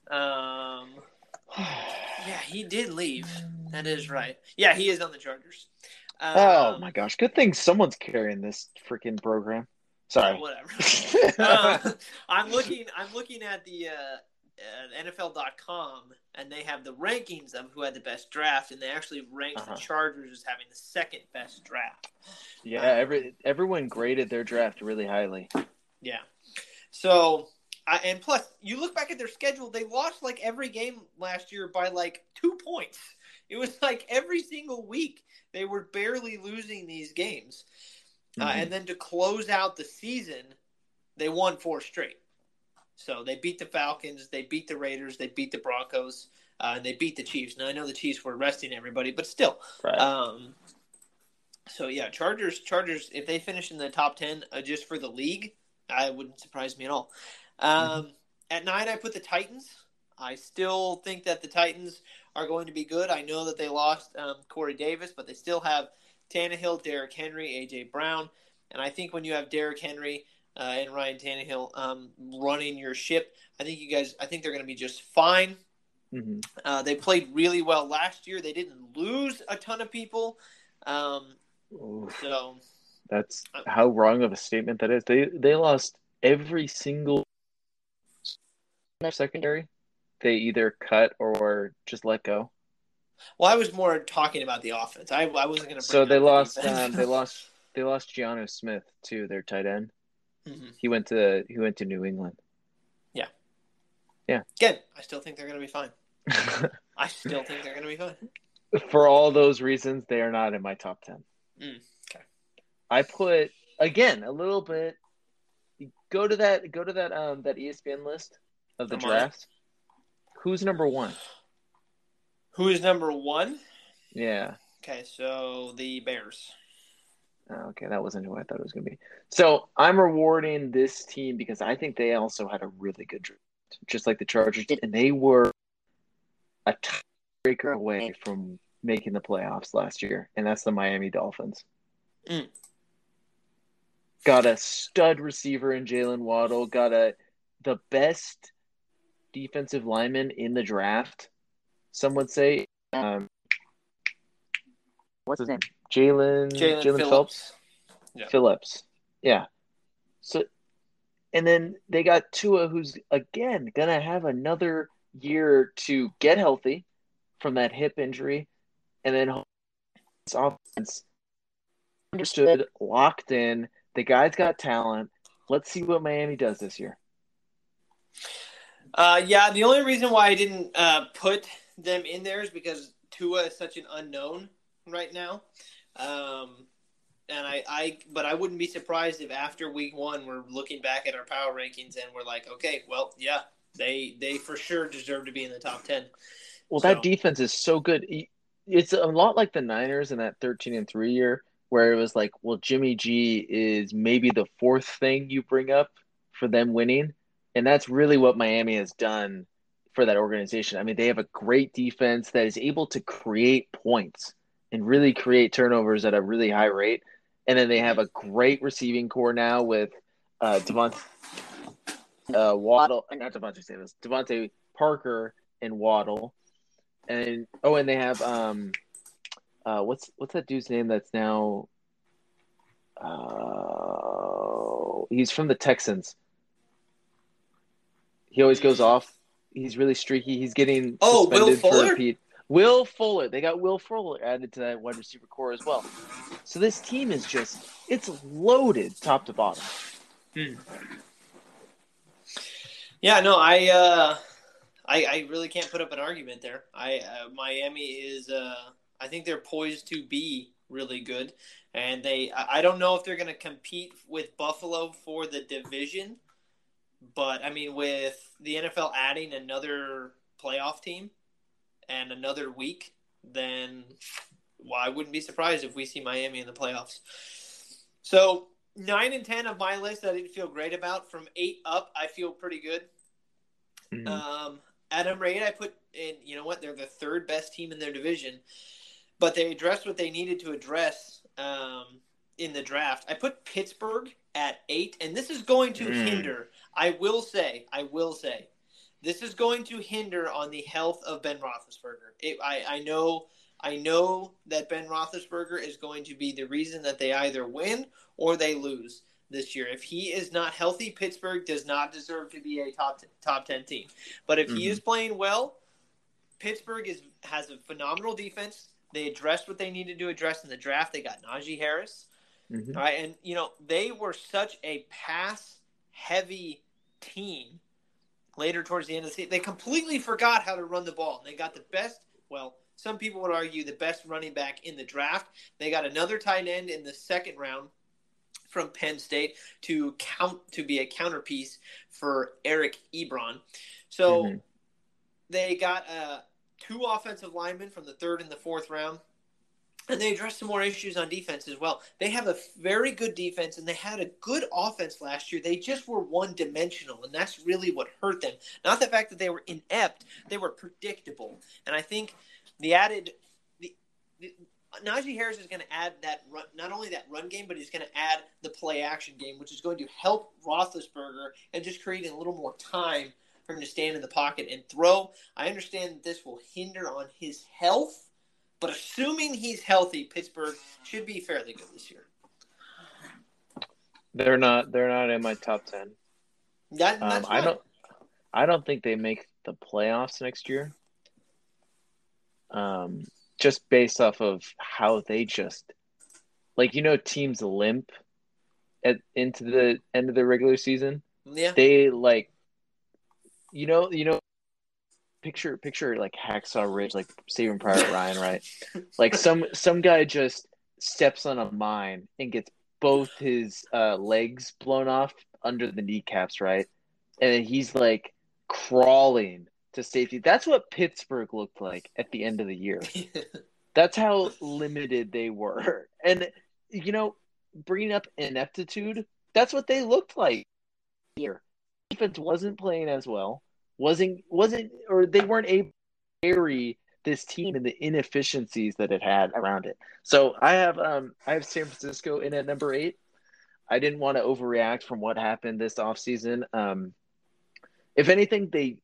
Um, yeah, he did leave. That is right. Yeah, he is on the Chargers. Um, oh my gosh! Good thing someone's carrying this freaking program. Sorry. Whatever. uh, I'm looking. I'm looking at the uh, uh, NFL.com, and they have the rankings of who had the best draft, and they actually ranked Uh-huh. the Chargers as having the second best draft. yeah, every everyone graded their draft really highly. Yeah. So, I, and plus, you look back at their schedule; they lost like every game last year by like two points. It was like every single week they were barely losing these games, uh, Mhm. and then to close out the season, they won four straight. So they beat the Falcons, they beat the Raiders, they beat the Broncos, uh, and they beat the Chiefs. Now I know the Chiefs were resting everybody, but still, Right. um, so yeah, Chargers. Chargers. If they finish in the top ten uh, just for the league, I wouldn't surprise me at all. Um, At nine, I put the Titans. I still think that the Titans are going to be good. I know that they lost um, Corey Davis, but they still have Tannehill, Derrick Henry, AJ Brown, and I think when you have Derrick Henry uh, and Ryan Tannehill um, running your ship, I think you guys. I think they're going to be just fine. hmm Uh, they played really well last year. They didn't lose a ton of people. Um, so That's how wrong of a statement that is. They they lost every single in their secondary. They either cut or just let go. Well, I was more talking about the offense. I, I wasn't going to. So they lost. Um, they lost. They lost Jonnu Smith too. Their tight end. Hmm He went to he went to New England. Yeah. Yeah. Again, I still think they're going to be fine. I still think they're going to be fine. For all those reasons, they are not in my top ten. Mm, okay. I put again a little bit. Go to that. Go to that. Um, that ESPN list of the I'm on it. draft. Who's number one? Who is number one? Yeah. Okay, so the Bears. Oh, okay, that wasn't who I thought it was going to be. So I'm rewarding this team because I think they also had a really good draft, just like the Chargers did, and they were a tiebreaker away from making the playoffs last year, and that's the Miami Dolphins. Mm. Got a stud receiver in Jaylen Waddle. Got a the best defensive lineman in the draft. Some would say, um, what's his name? Jaelan Jaelan Phillips. Phelps. Yeah. Phillips. Yeah. So, and then they got Tua, who's again gonna have another year to get healthy from that hip injury, and then this offense understood, locked in. The guy's got talent. Let's see what Miami does this year. Uh, yeah, the only reason why I didn't uh, put them in there is because Tua is such an unknown right now. Um, and I, I, but I wouldn't be surprised if after week one we're looking back at our power rankings and we're like, okay, well, yeah, they they for sure deserve to be in the top ten. Well, So- that defense is so good. It's a lot like the Niners in that 13 and 3 year where it was like, well, Jimmy G is maybe the fourth thing you bring up for them winning. And that's really what Miami has done for that organization. I mean, they have a great defense that is able to create points and really create turnovers at a really high rate. And then they have a great receiving core now with uh, Devontae uh, Waddle, I'm not Devontae Davis, DeVante Parker and Waddle, and oh, and they have um, uh, what's what's that dude's name that's now, uh, he's from the Texans. He always goes off. He's really streaky. He's getting Oh, Will suspended for Fuller? Will Fuller. They got Will Fuller added to that wide receiver core as well. So this team is just it's loaded top to bottom. Yeah, no, I, uh, I, I really can't put up an argument there. I, uh, Miami is, uh, I think they're poised to be really good, and they, I don't know if they're going to compete with Buffalo for the division, but I mean, with the NFL adding another playoff team and another week, then well, I wouldn't be surprised if we see Miami in the playoffs. So nine and ten of my list, I didn't feel great about. From eight up, I feel pretty good. Mm-hmm. Um, at number eight, I put in. You know what? They're the third best team in their division, but they addressed what they needed to address um, in the draft. I put Pittsburgh at eight, and this is going to mm. hinder. I will say, I will say, this is going to hinder on the health of Ben Roethlisberger. It, I, I know, I know that Ben Roethlisberger is going to be the reason that they either win or they lose this year. If he is not healthy, Pittsburgh does not deserve to be a top top ten team. But if mm-hmm. he is playing well, Pittsburgh is has a phenomenal defense. They addressed what they needed to address in the draft. They got Najee Harris, mm-hmm. right? And you know they were such a pass heavy team. Later towards the end of the season, they completely forgot how to run the ball. They got the best. Well, some people would argue the best running back in the draft. They got another tight end in the second round from Penn State to count to be a counterpiece for Eric Ebron. So mm-hmm. they got uh, two offensive linemen from the third and the fourth round. And they addressed some more issues on defense as well. They have a very good defense and they had a good offense last year. They just were one dimensional, and that's really what hurt them. Not the fact that they were inept, they were predictable. And I think the added Najee Harris is going to add that run, not only that run game, but he's going to add the play action game, which is going to help Roethlisberger and just creating a little more time for him to stand in the pocket and throw. I understand that this will hinder on his health, but assuming he's healthy, Pittsburgh should be fairly good this year. They're not. They're not in my top ten. That, um, I don't. I don't think they make the playoffs next year. Um, just based off of how they just like you know teams limp at into the end of the regular season. Yeah. They like you know, you know picture picture like Hacksaw Ridge, like Saving Private Ryan, right? like some some guy just steps on a mine and gets both his uh, legs blown off under the kneecaps, right? And he's like crawling to safety. That's what Pittsburgh looked like at the end of the year. That's how limited they were. And you know, bringing up ineptitude, that's what they looked like here. Defense wasn't playing as well. Wasn't wasn't or they weren't able to carry this team and the inefficiencies that it had around it. So I have um I have San Francisco in at number eight. I didn't want to overreact from what happened this offseason. Um if anything, they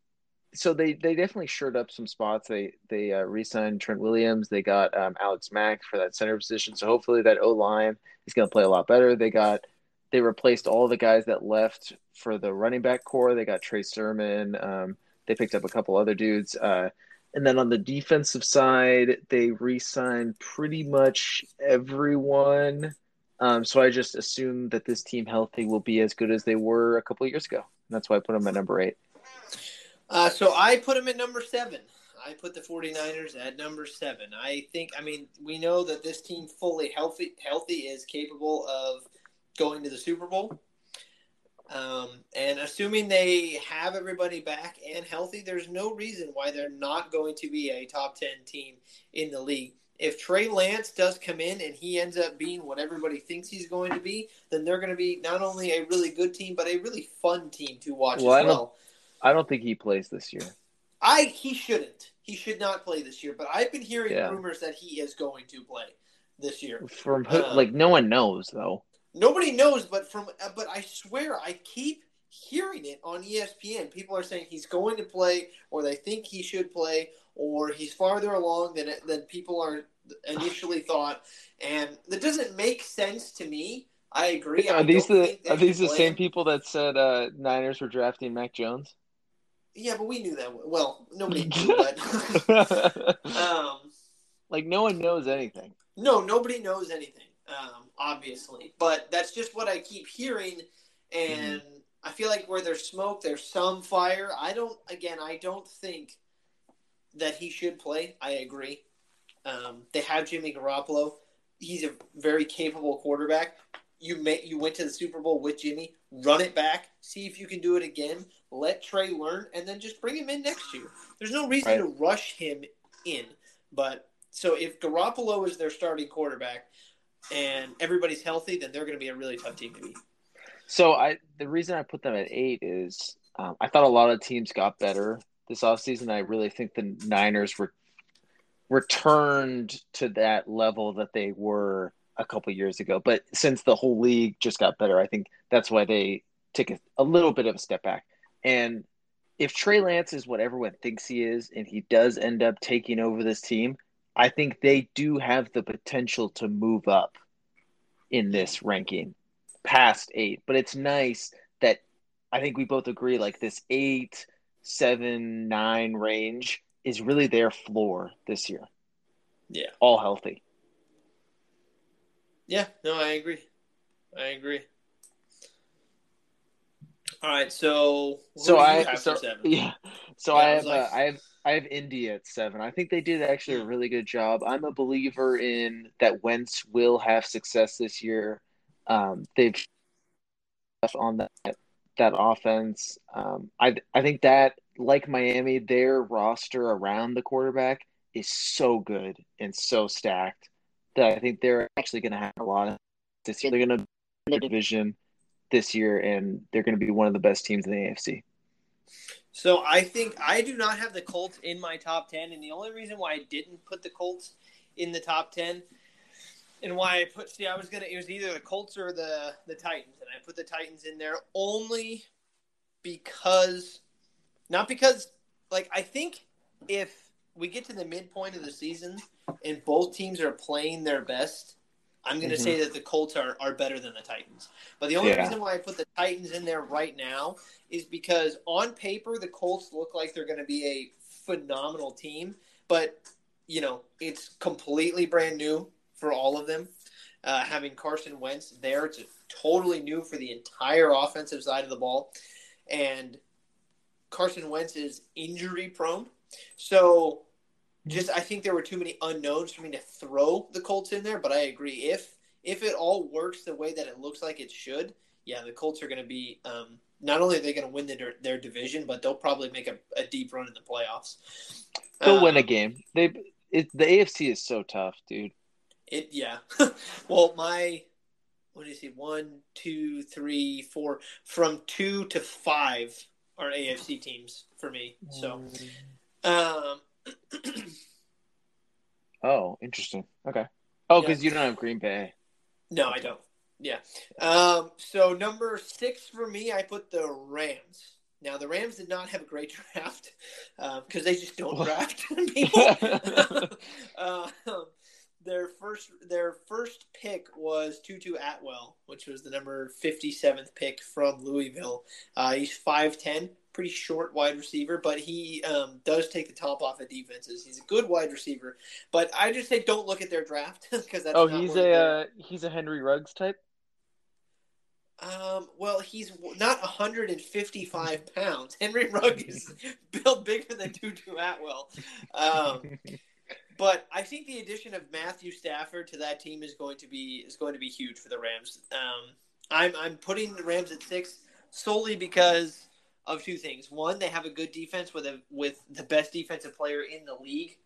so they they definitely shored up some spots. They they uh, re-signed Trent Williams. They got um, Alex Mack for that center position. So hopefully that O line is going to play a lot better. They got they replaced all the guys that left for the running back core. They got Trey Sermon. Um, they picked up a couple other dudes. Uh, and then on the defensive side, they re-signed pretty much everyone. Um, so I just assume that this team healthy will be as good as they were a couple years ago. And that's why I put them at number eight. Uh, so I put them at number seven. I put the 49ers at number seven. I think, I mean, we know that this team fully healthy, healthy is capable of going to the Super Bowl. Um, and assuming they have everybody back and healthy, there's no reason why they're not going to be a top 10 team in the league. If Trey Lance does come in and he ends up being what everybody thinks he's going to be, then they're going to be not only a really good team, but a really fun team to watch well, as well. I don't think he plays this year. I he shouldn't. He should not play this year. But I've been hearing yeah. rumors that he is going to play this year. From who, uh, like no one knows though. Nobody knows, but from uh, but I swear I keep hearing it on ESPN. People are saying he's going to play, or they think he should play, or he's farther along than than people are initially thought, and that doesn't make sense to me. I agree. Are I these the are these the same people that said uh, Niners were drafting Mac Jones? Yeah, but we knew that. Well, nobody knew, but um, like no one knows anything. No, nobody knows anything. Um, obviously, but that's just what I keep hearing, and mm-hmm. I feel like where there's smoke, there's some fire. I don't. Again, I don't think that he should play. I agree. Um, they have Jimmy Garoppolo. He's a very capable quarterback. You may, you went to the Super Bowl with Jimmy. Run it back. See if you can do it again let Trey learn, and then just bring him in next year. There's no reason right. to rush him in. But so if Garoppolo is their starting quarterback, and everybody's healthy, then they're going to be a really tough team to beat. So I the reason I put them at eight is um, I thought a lot of teams got better this offseason. I really think the Niners were returned to that level that they were a couple years ago. But since the whole league just got better, I think that's why they take a, a little bit of a step back. And if Trey Lance is what everyone thinks he is, and he does end up taking over this team, I think they do have the potential to move up in this ranking past eight. But it's nice that I think we both agree like this eight, seven, nine range is really their floor this year. Yeah. All healthy. Yeah, no, I agree. I agree. All right, so so I so, yeah, so yeah, I have like... uh, I have I have Indy at seven. I think they did actually a really good job. I'm a believer in that Wentz will have success this year. Um, they've on that that offense. Um, I I think that like Miami, their roster around the quarterback is so good and so stacked that I think they're actually going to have a lot of this year. They're going to their division this year, and they're going to be one of the best teams in the AFC. So I think I do not have the Colts in my top ten, and the only reason why I didn't put the Colts in the top ten, and why I put see I was gonna it was either the Colts or the the Titans, and I put the Titans in there only because, not because like I think if we get to the midpoint of the season and both teams are playing their best, I'm going to mm-hmm. say that the Colts are, are better than the Titans. But the only yeah. reason why I put the Titans in there right now is because on paper, the Colts look like they're going to be a phenomenal team. But, you know, it's completely brand new for all of them. Uh, having Carson Wentz there, it's totally new for the entire offensive side of the ball. And Carson Wentz is injury prone. So just I think there were too many unknowns for me to throw the Colts in there, but I agree if if it all works the way that it looks like it should, yeah, the Colts are going to be um, not only are they going to win their, their division, but they'll probably make a, a deep run in the playoffs. They'll um, win a um, game. They it, the AFC is so tough, dude. It yeah. well, my what do you see? One, two, three, four. From two to five are AFC teams for me. So, mm. um, oh, interesting. Okay. Oh, because yeah. you don't have Green Bay. No, I don't. Yeah. Um, so number six for me, I put the Rams. Now the Rams did not have a great draft because um, they just don't draft people. uh, their first their first pick was Tutu Atwell, which was the number fifty seventh pick from Louisville. Uh, he's five ten, pretty short wide receiver, but he um, does take the top off of defenses. He's a good wide receiver, but I just say don't look at their draft because that's oh he's a uh, he's a Henry Ruggs type. Um, well, he's not 155 pounds. Henry Ruggs is built bigger than Tutu Atwell. Um, but I think the addition of Matthew Stafford to that team is going to be is going to be huge for the Rams. Um, I'm I'm putting the Rams at six solely because of two things. One, they have a good defense with a with the best defensive player in the league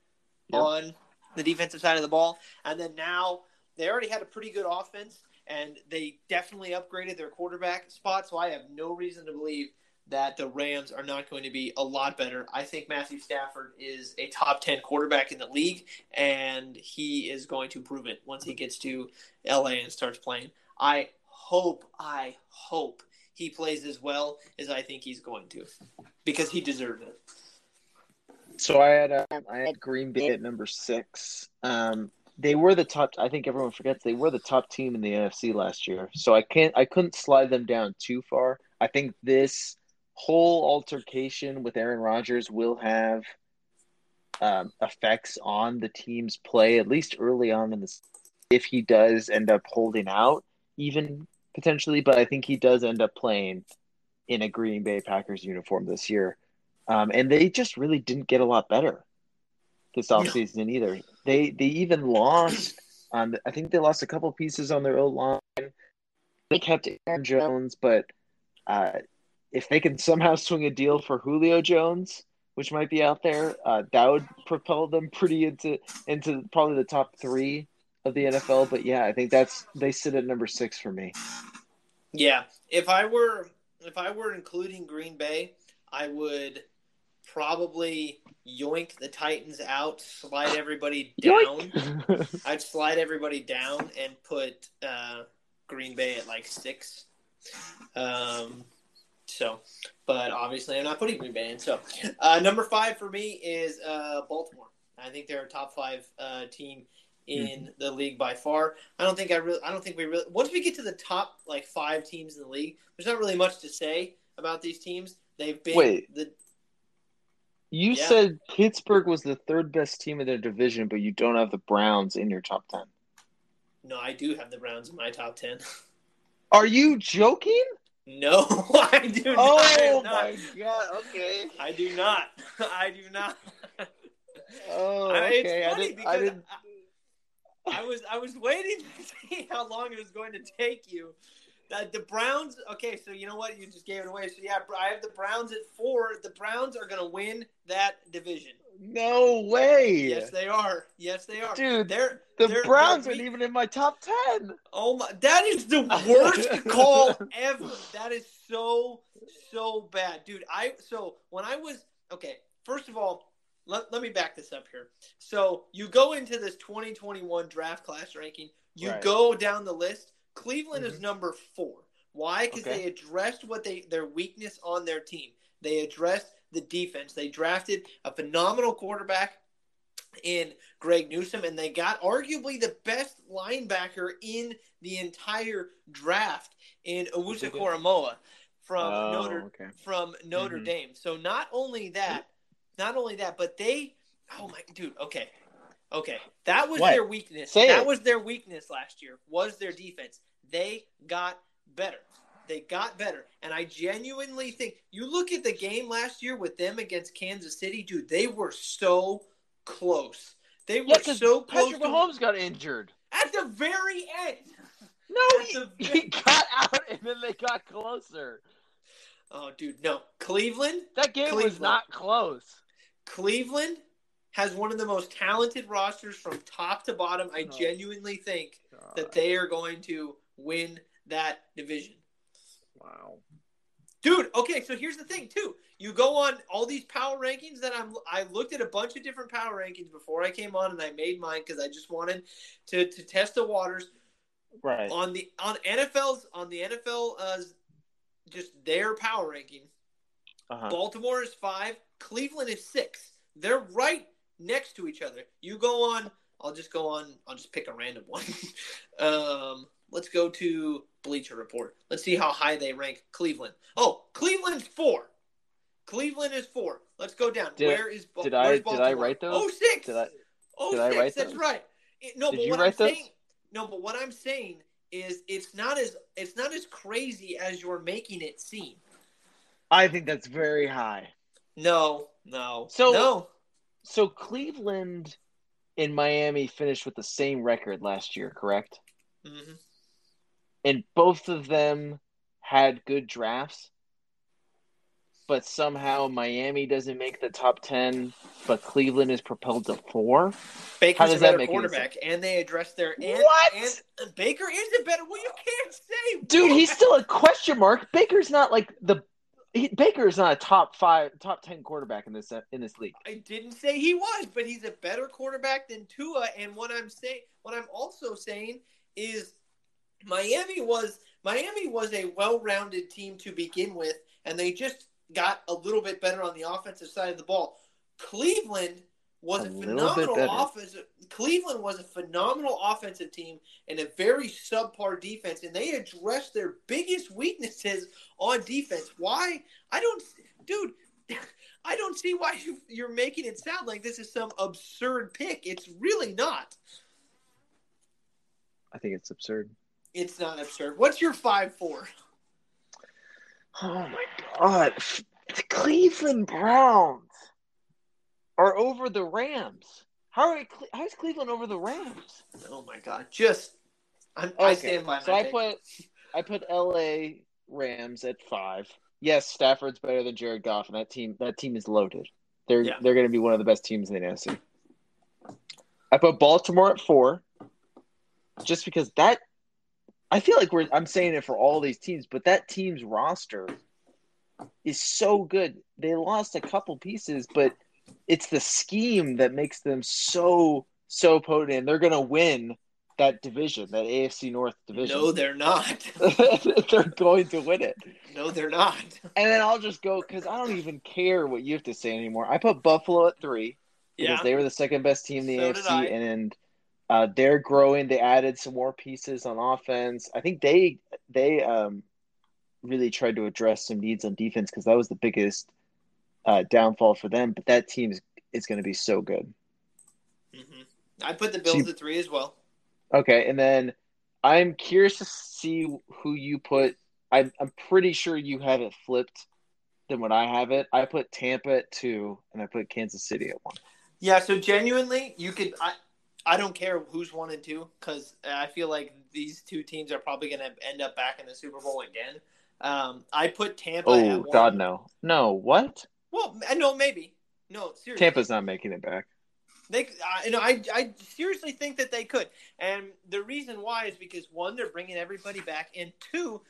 yep. on the defensive side of the ball, and then now they already had a pretty good offense, and they definitely upgraded their quarterback spot. So I have no reason to believe that the Rams are not going to be a lot better. I think Matthew Stafford is a top 10 quarterback in the league, and he is going to prove it once he gets to LA and starts playing. I hope, I hope he plays as well as I think he's going to, because he deserves it. So I had uh, I had Green Bay at number six. Um, they were the top. I think everyone forgets they were the top team in the AFC last year. So I can't I couldn't slide them down too far. I think this whole altercation with Aaron Rodgers will have um, effects on the team's play at least early on in the if he does end up holding out even potentially, but I think he does end up playing in a Green Bay Packers uniform this year. Um, and they just really didn't get a lot better this offseason either. They they even lost on I think they lost a couple pieces on their O line. They kept Aaron Jones, but uh, if they can somehow swing a deal for Julio Jones, which might be out there, uh, that would propel them pretty into into probably the top three of the NFL. But yeah, I think that's they sit at number six for me. Yeah, if I were if I were including Green Bay, I would probably yoink the Titans out, slide everybody down. I'd slide everybody down and put uh, Green Bay at like six. Um, so, but obviously, I'm not putting Green Bay in. So, uh, number five for me is uh, Baltimore. I think they're a top five uh, team in mm-hmm. the league by far. I don't think I really. I don't think we really. Once we get to the top like five teams in the league, there's not really much to say about these teams. They've been Wait. the. You yeah. said Pittsburgh was the third best team in their division, but you don't have the Browns in your top ten. No, I do have the Browns in my top ten. Are you joking? No, I do not. Oh my god! Okay, I do not. I do not. Oh, okay. I, didn't, I, didn't... I, was I was waiting to see how long it was going to take you. The, the Browns. Okay, so you know what? You just gave it away. So yeah, I have the Browns at four. The Browns are going to win that division. No way. Yes, they are. Yes, they are. Dude, they're the they're, Browns they're aren't even in my top ten. Oh my! That is the worst call ever. That is so so bad, dude. I so when I was okay. First of all, let, let me back this up here. So you go into this 2021 draft class ranking. You right. go down the list. Cleveland mm-hmm. is number four. Why? Because okay. they addressed what they their weakness on their team. They addressed the defense. They drafted a phenomenal quarterback in Greg Newsome, and they got arguably the best linebacker in the entire draft in Owusu Koramoah from oh, Notre okay. from Notre mm-hmm. Dame. So not only that, not only that, but they oh my dude, okay. Okay. That was what? their weakness. Say that it. was their weakness last year. Was their defense. They got better. They got better. And I genuinely think you look at the game last year with them against Kansas City, dude, they were so close. They were yeah, so close. Patrick Mahomes got injured. At the very end. No, he, he got out and then they got closer. Oh, dude, no. Cleveland? That game Cleveland. was not close. Cleveland has one of the most talented rosters from top to bottom. I oh, genuinely think God. that they are going to win that division. Wow. Dude, okay, so here's the thing too. You go on all these power rankings that I'm I looked at a bunch of different power rankings before I came on and I made mine cuz I just wanted to to test the waters. Right. On the on NFL's on the NFL uh just their power ranking. Uh-huh. Baltimore is 5, Cleveland is 6. They're right next to each other. You go on, I'll just go on, I'll just pick a random one. um let's go to Bleacher Report. Let's see how high they rank Cleveland. Oh, Cleveland's four. Cleveland is four. Let's go down. Did, Where is did I did I write those? Oh six. Did I, oh, did six, I write That's those? right. No, did but you what write I'm those? saying. No, but what I'm saying is it's not as it's not as crazy as you're making it seem. I think that's very high. No, no. So no. So Cleveland and Miami finished with the same record last year, correct? Mm-hmm and both of them had good drafts, but somehow Miami doesn't make the top ten, but Cleveland is propelled to four. Baker's a better quarterback, and they address their and, what? And Baker is a better. Well, you can't say, dude. He's still a question mark. Baker's not like the he, Baker is not a top five, top ten quarterback in this uh, in this league. I didn't say he was, but he's a better quarterback than Tua. And what I'm saying, what I'm also saying is Miami was Miami was a well-rounded team to begin with, and they just got a little bit better on the offensive side of the ball. Cleveland was a, a phenomenal offensive. Cleveland was a phenomenal offensive team and a very subpar defense, and they addressed their biggest weaknesses on defense. Why? I don't, dude. I don't see why you're making it sound like this is some absurd pick. It's really not. I think it's absurd. It's not absurd. What's your five four? Oh my god! The Cleveland Browns are over the Rams. How are how is Cleveland over the Rams? Oh my god! Just I'm, okay. I stand by. So I put I put L.A. Rams at five. Yes, Stafford's better than Jared Goff, and that team that team is loaded. They're yeah. they're going to be one of the best teams in the NFC. I put Baltimore at four. just because that I feel like we're I'm saying it for all these teams, but that team's roster is so good. They lost a couple pieces, but it's the scheme that makes them so so potent. And they're gonna win that division, that AFC North division. No, they're not. they're going to win it. No, they're not. And then I'll just go because I don't even care what you have to say anymore. I put Buffalo at three because Yeah. they were the second best team in the So. AFC, and uh, they're growing. They added some more pieces on offense. I think they they um, really tried to address some needs on defense because that was the biggest uh, downfall for them. But that team is, is going to be so good. hmm I put the Bills See- at three as well. Okay, and then I'm curious to see who you put. I'm I'm pretty sure you have it flipped than what I have it. I put Tampa at two, and I put Kansas City at one. Yeah, so genuinely, you could. I, I don't care who's one and two because I feel like these two teams are probably going to end up back in the Super Bowl again. Um, I put Tampa. at Oh. God, no, no. What? Well, no, maybe. No, seriously. Tampa's not making it back. They, I, you know, I, I seriously think that they could, and the reason why is because one, they're bringing everybody back, and two,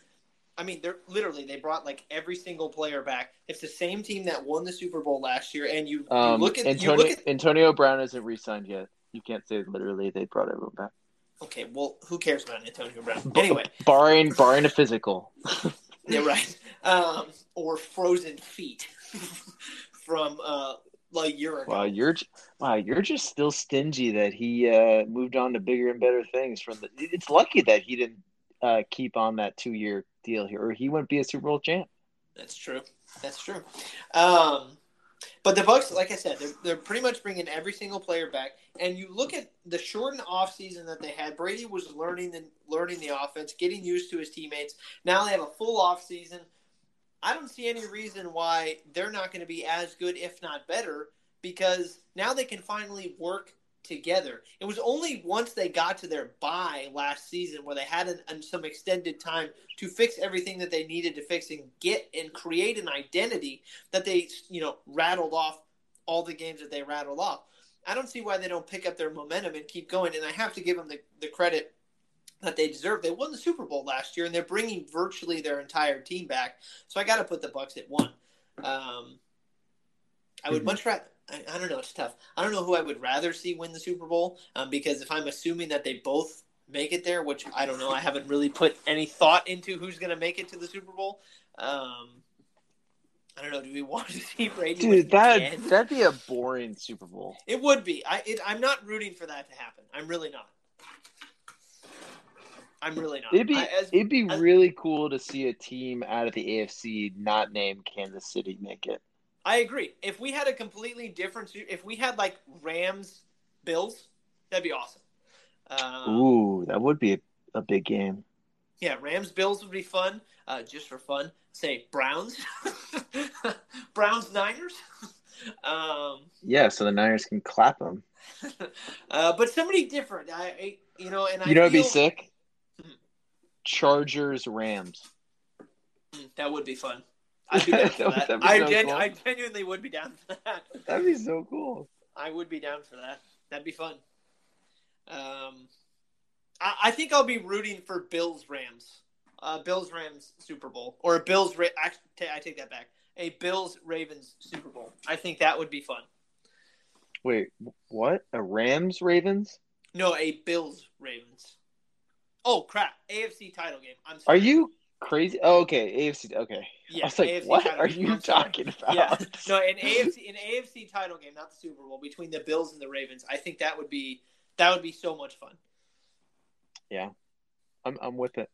I mean, they're literally they brought like every single player back. It's the same team that won the Super Bowl last year, and you, Um, you look at Antonio, you look at. Antonio Brown isn't re-signed yet. You can't say literally they brought everyone back, Okay, well, who cares about Antonio Brown? Anyway, barring barring a physical. yeah, right. Um, or frozen feet from uh, like year ago. Wow, you're wow, you're just still stingy that he uh, moved on to bigger and better things. From the, it's lucky that he didn't uh, keep on that two year deal here, or he wouldn't be a Super Bowl champ. That's true. That's true. Um, but the Bucs, like I said, they're, they're pretty much bringing every single player back. And you look at the shortened offseason that they had. Brady was learning the learning the offense, getting used to his teammates. Now they have a full offseason. I don't see any reason why they're not going to be as good, if not better, because now they can finally work together. It was only once they got to their bye last season where they had an, an, some extended time to fix everything that they needed to fix and get and create an identity that they, you know, rattled off all the games that they rattled off. I don't see why they don't pick up their momentum and keep going. And I have to give them the, the credit that they deserve. They won the Super Bowl last year, and they're bringing virtually their entire team back. So I got to put the Bucs at one. Um, I would Mhm. much rather. I, I don't know. It's tough. I don't know who I would rather see win the Super Bowl um, because if I'm assuming that they both make it there, which I don't know, I haven't really put any thought into who's going to make it to the Super Bowl. Um, I don't know. Do we want to see Brady? Dude, that that'd be a boring Super Bowl. It would be. I it, I'm not rooting for that to happen. I'm really not. I'm really not. It'd be I, as, it'd be as- really cool to see a team out of the AFC not named Kansas City make it. I agree. If we had a completely different, if we had like Rams, Bills, that'd be awesome. Um, Ooh, that would be a, a big game. Yeah, Rams, Bills would be fun, uh, just for fun. Say Browns, Browns, Niners. um, Yeah, so the Niners can clap them. uh, but somebody different. I, I you know, and I You know, it'd be sick. Chargers Rams. Mm, That would be fun. I'd be down for that. I, so gen- cool. I genuinely would be down for that. That'd be so cool. I would be down for that. That'd be fun. Um, I, I think I'll be rooting for Bills Rams, uh, Bills Rams Super Bowl, or a Bills. Ra- actually, I take that back. A Bills Ravens Super Bowl. I think that would be fun. Wait, what? A Rams Ravens? No, a Bills Ravens. Oh crap! AFC title game. I'm Sorry. Are you crazy? Oh, okay, AFC. Okay, Yeah, I was like, AFC what are game. you talking about? Yeah, no, an AFC an AFC title game, not the Super Bowl, between the Bills and the Ravens. I think that would be that would be so much fun. Yeah, I'm I'm with it.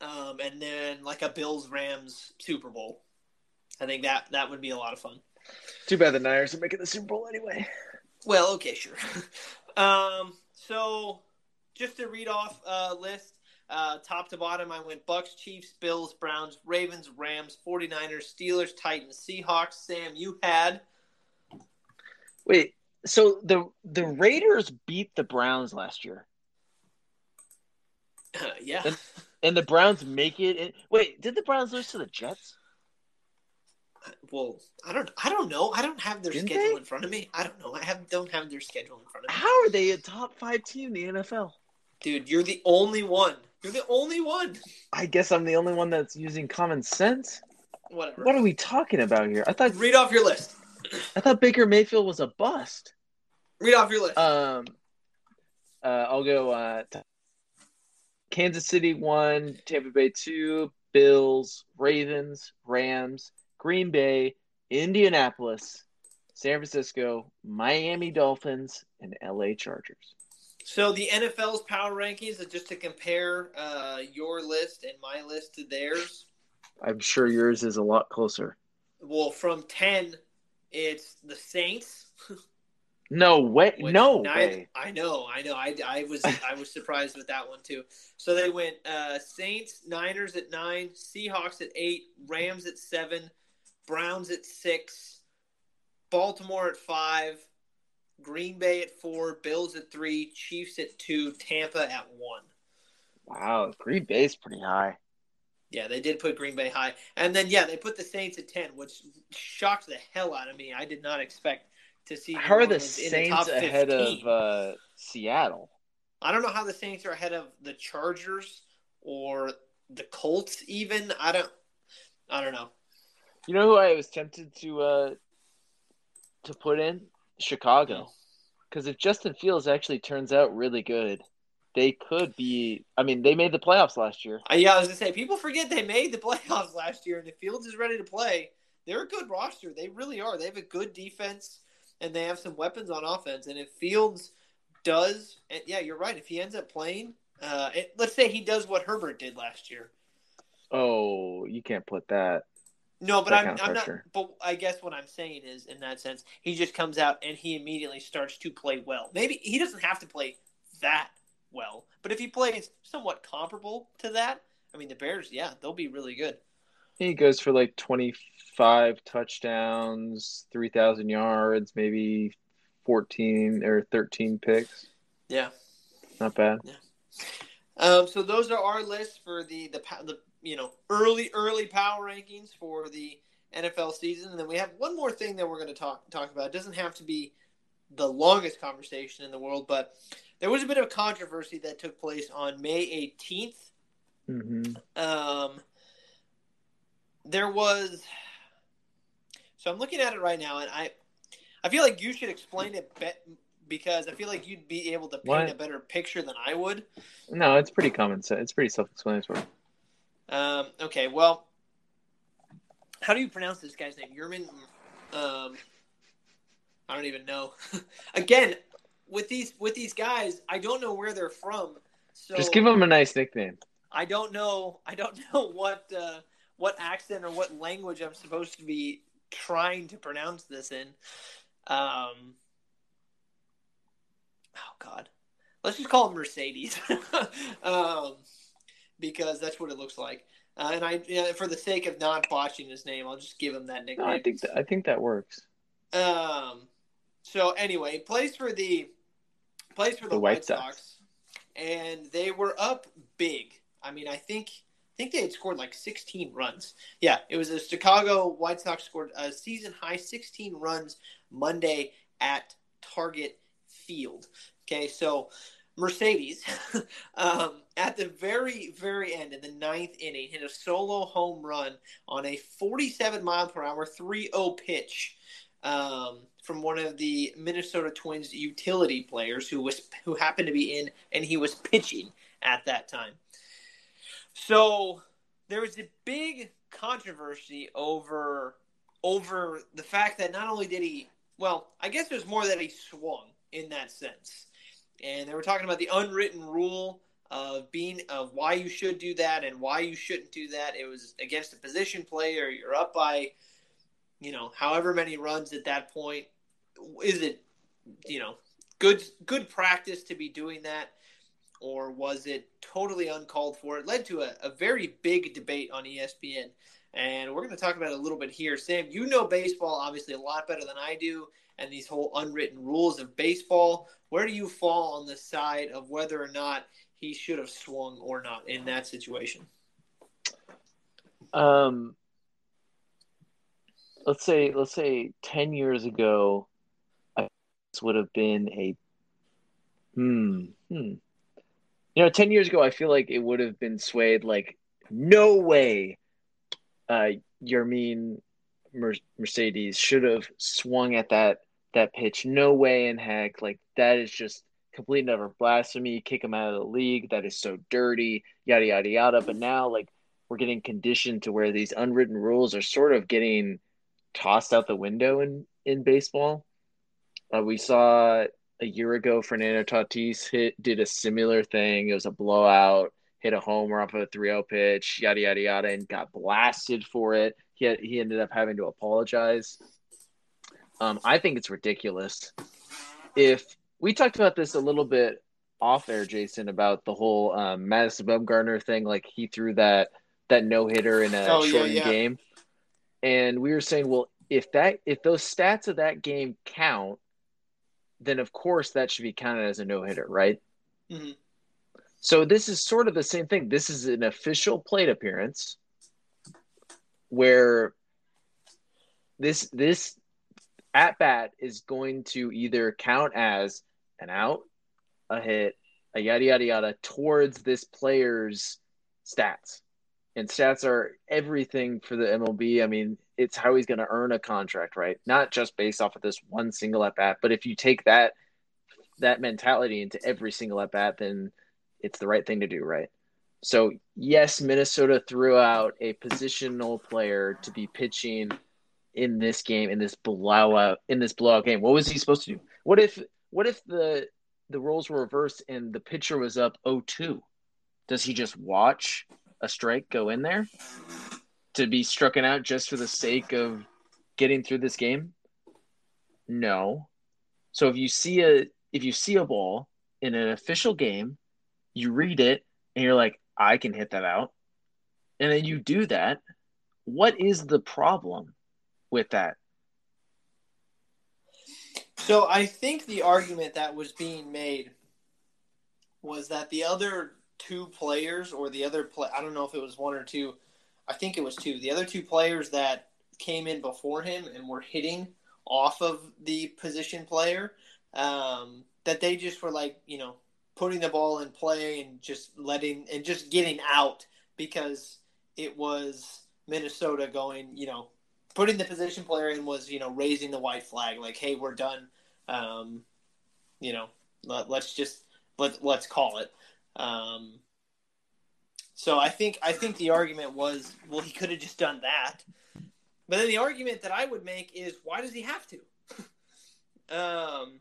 um, and then like a Bills Rams Super Bowl. I think that that would be a lot of fun. Too bad the Niners are making the Super Bowl anyway. Well, okay, sure. um, so just to read off uh, list, uh, top to bottom, I went Bucs, Chiefs, Bills, Browns, Ravens, Rams, 49ers, Steelers, Titans, Seahawks. Sam, you had Wait, so the the Raiders beat the Browns last year, yeah. And- and the Browns make it. In, wait, did the Browns lose to the Jets? Well, I don't. I don't know. I don't have their Didn't schedule they? in front of me. I don't know. I have don't have their schedule in front of me. How are they a top five team in the NFL? Dude, you're the only one. You're the only one. I guess I'm the only one that's using common sense. Whatever. What are we talking about here? I thought Read off your list. I thought Baker Mayfield was a bust. Read off your list. Um, uh, I'll go. Uh, Kansas City one, Tampa Bay two, Bills, Ravens, Rams, Green Bay, Indianapolis, San Francisco, Miami Dolphins, and LA Chargers. So the NFL's power rankings, uh, just to compare uh, your list and my list to theirs. I'm sure yours is a lot closer. Well, from ten, it's the Saints. No way! No neither- way! I know, I know. I, I was I was surprised with that one too. So they went uh, Saints, Niners at nine, Seahawks at eight, Rams at seven, Browns at six, Baltimore at five, Green Bay at four, Bills at three, Chiefs at two, Tampa at one. Wow, Green Bay's pretty high. Yeah, they did put Green Bay high, and then yeah, they put the Saints at ten, which shocked the hell out of me. I did not expect to see. Are the Saints top ahead 15. of uh, Seattle? I don't know how the Saints are ahead of the Chargers or the Colts. Even I don't. I don't know. You know who I was tempted to uh, to put in Chicago, because if Justin Fields actually turns out really good, they could be. I mean, they made the playoffs last year. Uh, yeah, I was gonna say people forget they made the playoffs last year, and if Fields is ready to play, they're a good roster. They really are. They have a good defense, and they have some weapons on offense. And if Fields does, and yeah, you're right. If he ends up playing, uh, it, let's say he does what Herbert did last year. Oh, you can't put that. No, but I'm, I'm not. But I guess what I'm saying is, in that sense, he just comes out and he immediately starts to play well. Maybe he doesn't have to play that well, but if he plays somewhat comparable to that, I mean, the Bears, yeah, they'll be really good. He goes for like twenty five touchdowns, three thousand yards, maybe fourteen or thirteen picks. Yeah. Not bad. Yeah. Um, so those are our lists for the the the you know early early power rankings for the NFL season, and then we have one more thing that we're going to talk talk about. It doesn't have to be the longest conversation in the world, but there was a bit of a controversy that took place on May 18th. hmm Um, there was. So I'm looking at it right now, and I, I feel like you should explain it be- because I feel like you'd be able to paint What? a better picture than I would. No, it's pretty common sense. It's pretty self explanatory. Um, okay, well, how do you pronounce this guy's name? Yerman. Um, I don't even know. Again, with these with these guys, I don't know where they're from. So Just give him a nice nickname. I don't know. I don't know what uh, what accent or what language I'm supposed to be trying to pronounce this in. Um, oh God, let's just call him Mercedes, um, because that's what it looks like. Uh, and I, you know, for the sake of not botching his name, I'll just give him that No, nickname. I think that, I think that works. Um. So anyway, plays for the plays for the, The White, White Sox. Sox. and they were up big. I mean, I think I think they had scored like 16 runs. Yeah, it was a Chicago White Sox scored a season high 16 runs Monday at Target Field. Okay, so Mercedes um, at the very very end in the ninth inning hit a solo home run on a 47 mile per hour 3-0 pitch um, from one of the Minnesota Twins utility players who was who happened to be in and he was pitching at that time. So there was a big controversy over over the fact that not only did he well, I guess there's more that he swung in that sense. And they were talking about the unwritten rule of being of why you should do that and why you shouldn't do that. It was against a position player. You're up by you know, however many runs at that point, is it, you know, good good practice to be doing that, or was it totally uncalled for? It led to a, a very big debate on ESPN, and we're going to talk about it a little bit here. Sam, you know baseball obviously a lot better than I do, and these whole unwritten rules of baseball. Where do you fall on the side of whether or not he should have swung or not in that situation? Um, let's say let's say ten years ago, I this would have been a hmm hmm. You know, ten years ago, I feel like it would have been swayed. Like, no way, uh, Yermin Mer- Mercedes should have swung at that that pitch. No way in heck. Like that is just complete never blasphemy. Kick him out of the league. That is so dirty. Yada yada yada. But now, like, we're getting conditioned to where these unwritten rules are sort of getting tossed out the window in in baseball. Uh, we saw a year ago Fernando Tatis hit did a similar thing. It was a blowout, hit a homer off of a 3-0 pitch, yada yada yada, and got blasted for it. He had, he ended up having to apologize. Um, I think it's ridiculous. If we talked about this a little bit off air, Jason, about the whole um, Madison Bumgarner thing, like he threw that that no hitter in a Oh, shortened yeah. game, and we were saying, well, if that if those stats of that game count, then of course that should be counted as a no hitter, right? Mhm. So this is sort of the same thing. This is an official plate appearance where this this at bat is going to either count as an out, a hit, a yada yada yada towards this player's stats. And stats are everything for the MLB. I mean, it's how he's going to earn a contract, right? Not just based off of this one single at bat, but if you take that that mentality into every single at bat, then it's the right thing to do, right? So yes, Minnesota threw out a positional player to be pitching in this game, in this blowout, in this blowout game. What was he supposed to do? What if what if the the roles were reversed and the pitcher was up 0-2? Does he just watch a strike go in there to be struck out just for the sake of getting through this game? No. So if you see a if you see a ball in an official game, you read it and you're like, I can hit that out. And then you do that. What is the problem with that? So I think the argument that was being made was that the other two players, or the other play, I don't know if it was one or two. I think it was two. The other two players that came in before him and were hitting off of the position player, um, that they just were like, you know, putting the ball in play and just letting and just getting out because it was Minnesota going, you know, putting the position player in was, you know, raising the white flag, like, hey, we're done. Um, you know, let, let's just let let's call it. Um, so I think I think the argument was, well, he could have just done that. But then the argument that I would make is, why does he have to? um,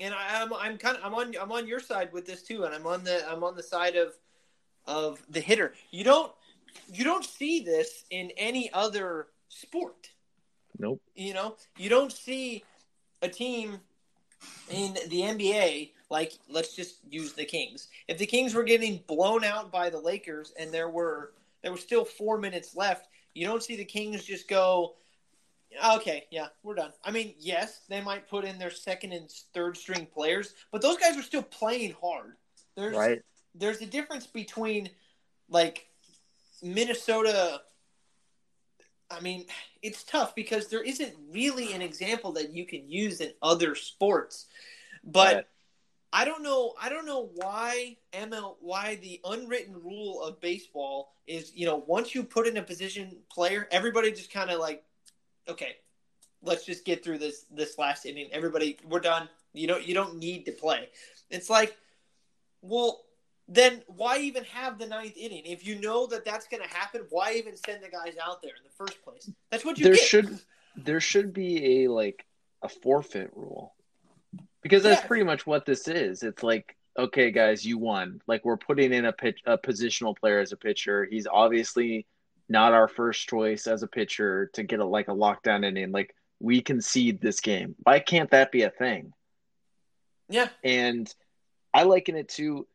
and I, I'm I'm kind of I'm on I'm on your side with this too, and I'm on the I'm on the side of of the hitter. You don't you don't see this in any other sport. Nope. You know, you don't see a team in the NBA like let's just use the Kings. If the Kings were getting blown out by the Lakers and there were there were still 4 minutes left, you don't see the Kings just go okay, yeah, we're done. I mean, yes, they might put in their second and third string players, but those guys are still playing hard. There's Right? there's a difference between like Minnesota. I mean, it's tough because there isn't really an example that you can use in other sports, but Right. I don't know. I don't know why ML why the unwritten rule of baseball is you know once you put in a position player, everybody just kind of like, okay, let's just get through this this last inning. Everybody, we're done. You don't you don't need to play. It's like, well, then why even have the ninth inning if you know that that's going to happen? Why even send the guys out there in the first place? That's what you There get. should there should be a like a forfeit rule. Because that's Yeah. pretty much what this is. It's like, okay, guys, you won. Like we're putting in a pitch a positional player as a pitcher. He's obviously not our first choice as a pitcher to get a like a lockdown inning. Like we concede this game. Why can't that be a thing? yeah, and I liken it to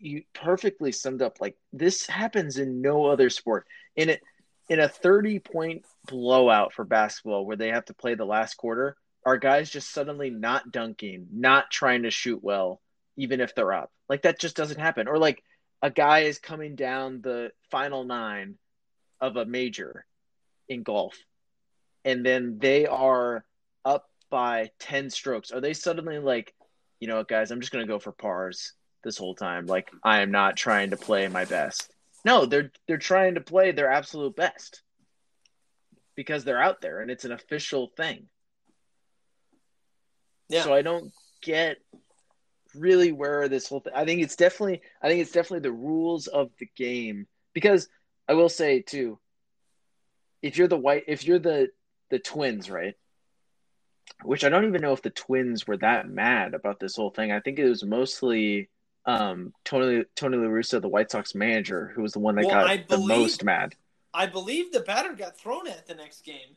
you perfectly summed up like this happens in no other sport. In it in a 30 point blowout for basketball where they have to play the last quarter are guys just suddenly not dunking not trying to shoot well even if they're up? Like that just doesn't happen. Or like a guy is coming down the final nine of a major in golf and then they are up by 10 strokes. Are they suddenly like you know guys i'm just going to go for pars this whole time. Like I am not trying to play my best. No, they're they're trying to play their absolute best because they're out there and it's an official thing. Yeah. So I don't get really where this whole thing. I think it's definitely I think it's definitely the rules of the game because I will say too if you're the white if you're the the twins, right? Which I don't even know if the twins were that mad about this whole thing. I think it was mostly um, Tony Tony La Russa, the White Sox manager, who was the one that well, got believe, the most mad. I believe the batter got thrown at the next game.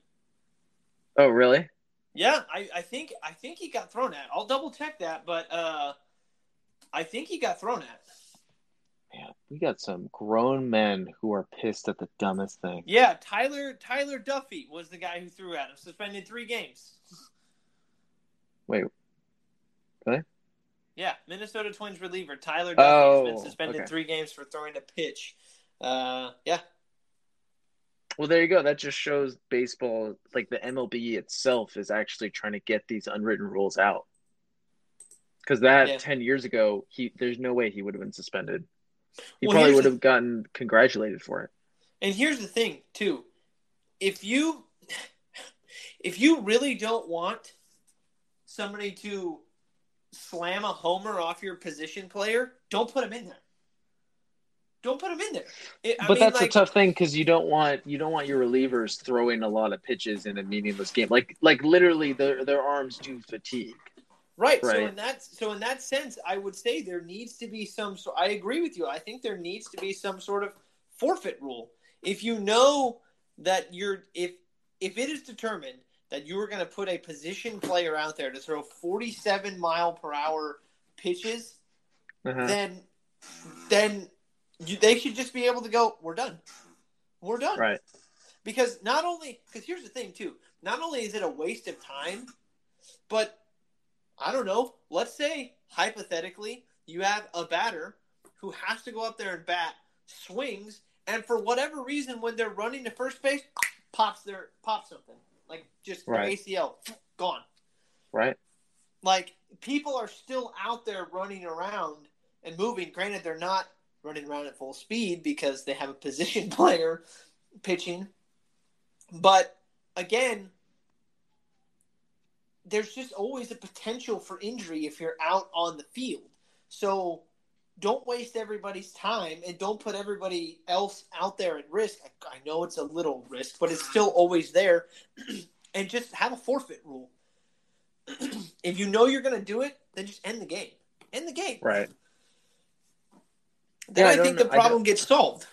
Oh, really? Yeah, I, I think I think he got thrown at. I'll double check that, but uh, I think he got thrown at. Man, we got some grown men who are pissed at the dumbest thing. Yeah, Tyler Tyler Duffey was the guy who threw at him, suspended three games. Wait, really? Yeah, Minnesota Twins reliever Tyler Duffey oh, has been suspended okay. three games for throwing a pitch. Uh, yeah. Well, there you go. That just shows baseball, like the MLB itself, is actually trying to get these unwritten rules out. Because that yeah. ten years ago, he there's no way he would have been suspended. He well, probably would have the... gotten congratulated for it. And here's the thing, too: if you if you really don't want somebody to slam a homer off your position player, don't put him in there. Don't put him in there. It, but mean, that's like, a tough thing because you don't want you don't want your relievers throwing a lot of pitches in a meaningless game. Like like literally, their their arms do fatigue. Right. right. So in that so in that sense, I would say there needs to be some. So I agree with you. I think there needs to be some sort of forfeit rule. If you know that you're if if it is determined that you were going to put a position player out there to throw 47 mile per hour pitches, uh-huh. then then you, they should just be able to go. We're done. We're done. Right. Because not only because here's the thing too. Not only is it a waste of time, but I don't know. Let's say hypothetically you have a batter who has to go up there and bat, swings, and for whatever reason, when they're running to first base, pops their pops something like just right. ACL gone. Right. Like people are still out there running around and moving. Granted, they're not running around at full speed because they have a position player pitching. But again, there's just always a potential for injury if you're out on the field. So don't waste everybody's time and don't put everybody else out there at risk. I, I know it's a little risk, but it's still always there. and just have a forfeit rule. if you know you're going to do it, then just end the game. End the game. Right. Then yeah, I, I think the problem gets solved.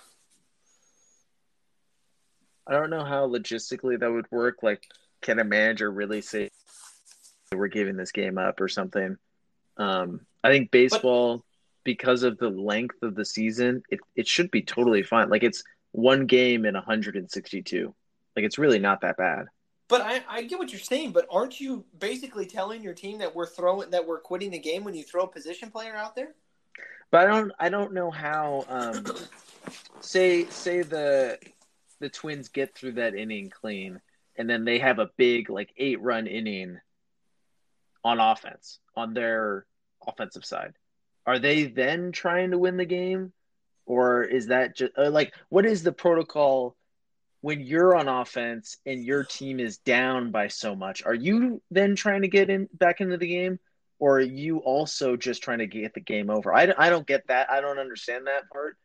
I don't know how logistically that would work. Like, can a manager really say we're giving this game up or something? Um, I think baseball, but, because of the length of the season, it, it should be totally fine. Like, it's one game in 162. Like, it's really not that bad. But I, I get what you're saying, but aren't you basically telling your team that we're throwing that we're quitting the game when you throw a position player out there? But I don't I don't know how um, say say the the Twins get through that inning clean and then they have a big like eight run inning on offense on their offensive side. Are they then trying to win the game or is that just uh, like what is the protocol when you're on offense and your team is down by so much, are you then trying to get in back into the game, or are you also just trying to get the game over? I, I don't get that. I don't understand that part.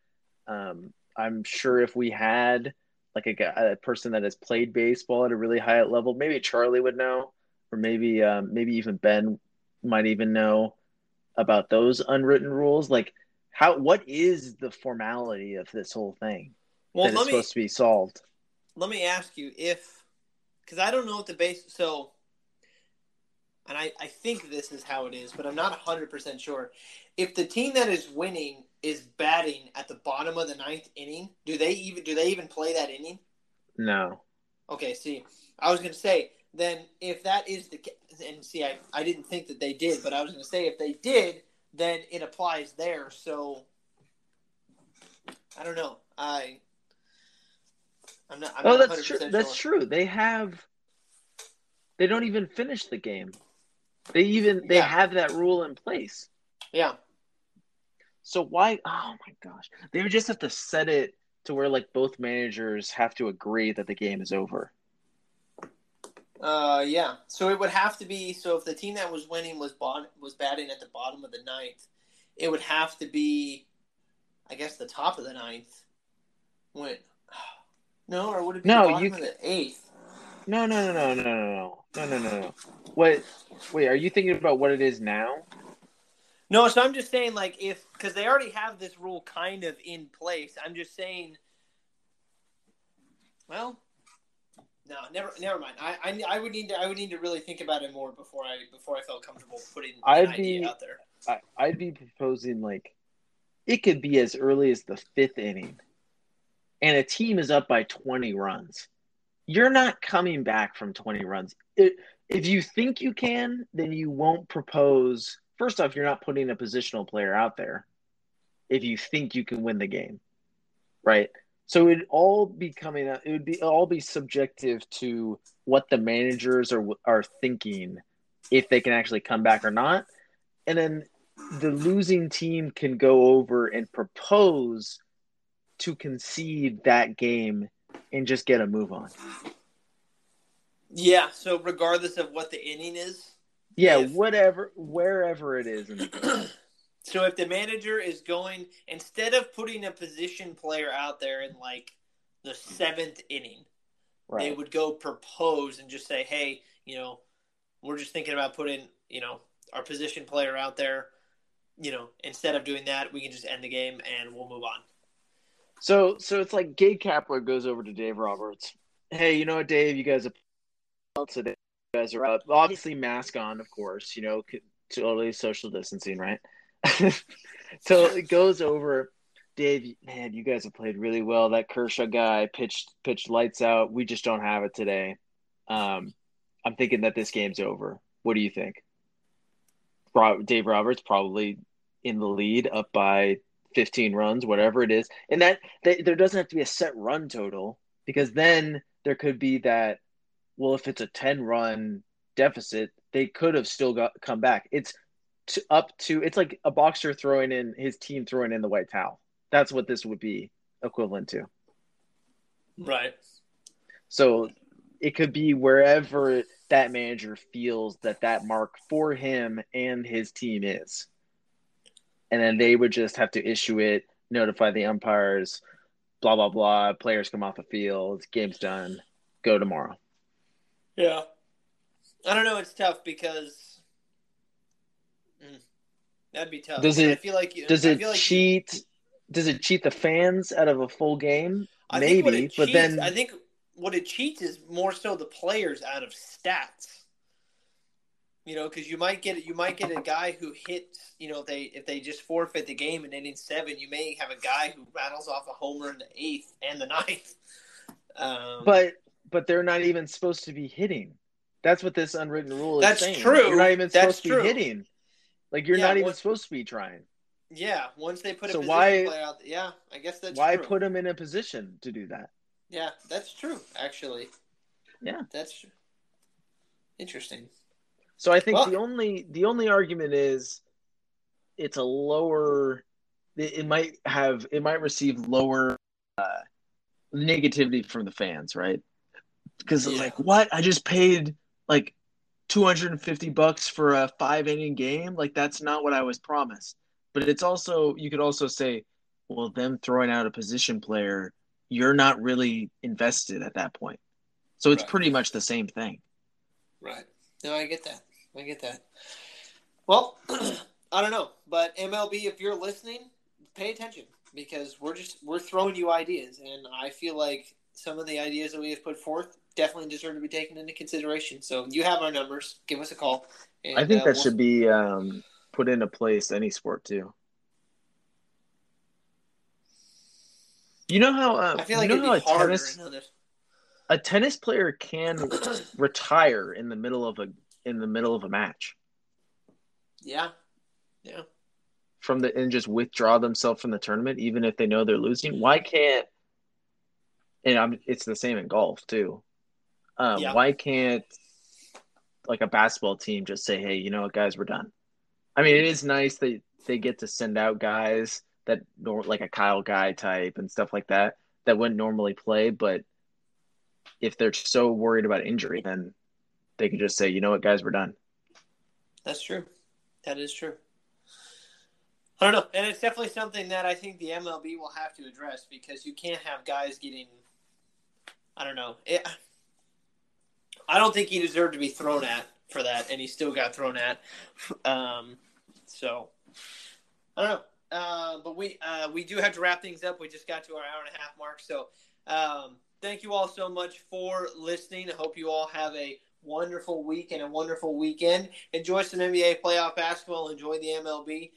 Um, I'm sure if we had like a, a person that has played baseball at a really high level, maybe Charlie would know, or maybe um, maybe even Ben might even know about those unwritten rules. Like, how what is the formality of this whole thing well, that is me, supposed to be solved? let me ask you if because I don't know what the base so and I, I think this is how it is, but I'm not 100% sure. If the team that is winning is batting at the bottom of the ninth inning, do they even do they even play that inning? No. Okay, see, I was going to say then if that is the and see, I, I didn't think that they did, but I was going to say if they did, then it applies there. So I don't know. I I'm not. I'm oh, not that's true. Sure. That's true. They have. They don't even finish the game. They even they yeah. have that rule in place. Yeah. So why? Oh my gosh, they would just have to set it to where like both managers have to agree that the game is over. Uh, yeah. So it would have to be. So if the team that was winning was bot- was batting at the bottom of the ninth, it would have to be, I guess, the top of the ninth. When, no, or would it be No, the bottom you of the eighth? No, no, no, no, no, no, no, no, no, no. What? Wait, are you thinking about what it is now? No, so I'm just saying, like, if because they already have this rule kind of in place. I'm just saying. Well, no, never, never mind. I, I, I would need to, I would need to really think about it more before I, before I felt comfortable putting an I'd idea be- out there. I, I'd be proposing like it could be as early as the fifth inning, and a team is up by twenty runs. You're not coming back from twenty runs. It, if you think you can, then you won't propose. First off, you're not putting a positional player out there. If you think you can win the game, right? So it'd all be coming out. It would be all be subjective to what the managers are are thinking, if they can actually come back or not, and then the losing team can go over and propose to concede that game and just get a move on. Yeah. So regardless of what the inning is. Yeah, If- whatever, wherever it is in the game. so if the manager is going instead of putting a position player out there in like the seventh inning, they would go propose and just say, "Hey, you know, we're just thinking about putting, you know, our position player out there. You know, instead of doing that, we can just end the game and we'll move on." So, so it's like Gabe Kapler goes over to Dave Roberts. Hey, you know what, Dave? You guys are today. You guys are up. Obviously, mask on, of course. You know, totally social distancing, right? so it goes over. Dave, man, you guys have played really well. That Kershaw guy pitched pitched lights out. We just don't have it today. Um, I'm thinking that this game's over. What do you think? Dave Roberts probably in the lead, up by 15 runs, whatever it is, and that, there doesn't have to be a set run total because then there could be that. Well, if it's a 10 run deficit, they could have still got come back. It's to, up to it's like a boxer throwing in his team throwing in the white towel. That's what this would be equivalent to. Right. So it could be wherever that manager feels that that mark for him and his team is. And then they would just have to issue it, notify the umpires, blah, blah, blah. Players come off the field, game's done, go tomorrow. Yeah. I don't know. It's tough because Mm. that'd be tough. Does I it- feel like you, Does I it feel like cheat? Does it cheat the fans out of a full game? I Maybe, but cheats, then I think what it cheats is more so the players out of stats. You know, because you might get you might get a guy who hits. You know, if they if they just forfeit the game in inning seven, you may have a guy who rattles off a homer in the eighth and the ninth. Um, but but they're not even supposed to be hitting. That's what this unwritten rule is That's saying. true. You're not even That's supposed to true. be hitting. Like you're Yeah, not even what- supposed to be trying. yeah, once they put a So position why- player out, yeah, I guess that's Why true. put them in a position to do that? Yeah, that's true. Actually, Yeah. that's true. Interesting. So I think Well- the only the only argument is it's a lower. It, it might have it might receive lower uh, negativity from the fans, right? Because Yeah. like, what? I just paid like two hundred and fifty bucks for a five inning game. Like that's not what I was promised. But it's also you could also say, well, them throwing out a position player, you're not really invested at that point. So it's Right. pretty much the same thing. Right. No, I get that. I get that. Well, I don't know, but MLB, if you're listening, pay attention because we're just we're throwing you ideas, and I feel like some of the ideas that we have put forth definitely deserve to be taken into consideration. So you have our numbers. Give us a call. And, I think uh, that we'll- should be um, put into place any sport too. You know how uh, I feel like you know how a tennis a tennis player can retire in the middle of a in the middle of a match Yeah. Yeah. from the and just withdraw themselves from the tournament even if they know they're losing. Why can't and I'm, it's the same in golf too. Um, Yeah. Why can't like a basketball team just say, "Hey, you know what, guys, we're done." I mean, it is nice that they get to send out guys that like a Kyle Guy type and stuff like that that wouldn't normally play, but if they're so worried about injury, then they could just say, you know what, guys, we're done. That's true. That is true. I don't know, and it's definitely something that I think the MLB will have to address because you can't have guys getting. I don't know. It, I don't think he deserved to be thrown at for that, and he still got thrown at. Um, so I don't know. Uh, but we uh, we do have to wrap things up. We just got to our hour and a half mark. So um, thank you all so much for listening. I hope you all have a wonderful week and a wonderful weekend. Enjoy some NBA playoff basketball. Enjoy the MLB.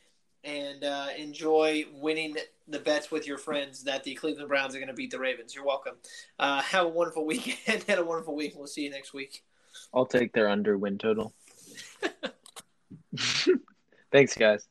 And uh, enjoy winning the bets with your friends that the Cleveland Browns are going to beat the Ravens. You're welcome. Uh, have a wonderful weekend and a wonderful week. We'll see you next week. I'll take their under win total. Thanks, guys.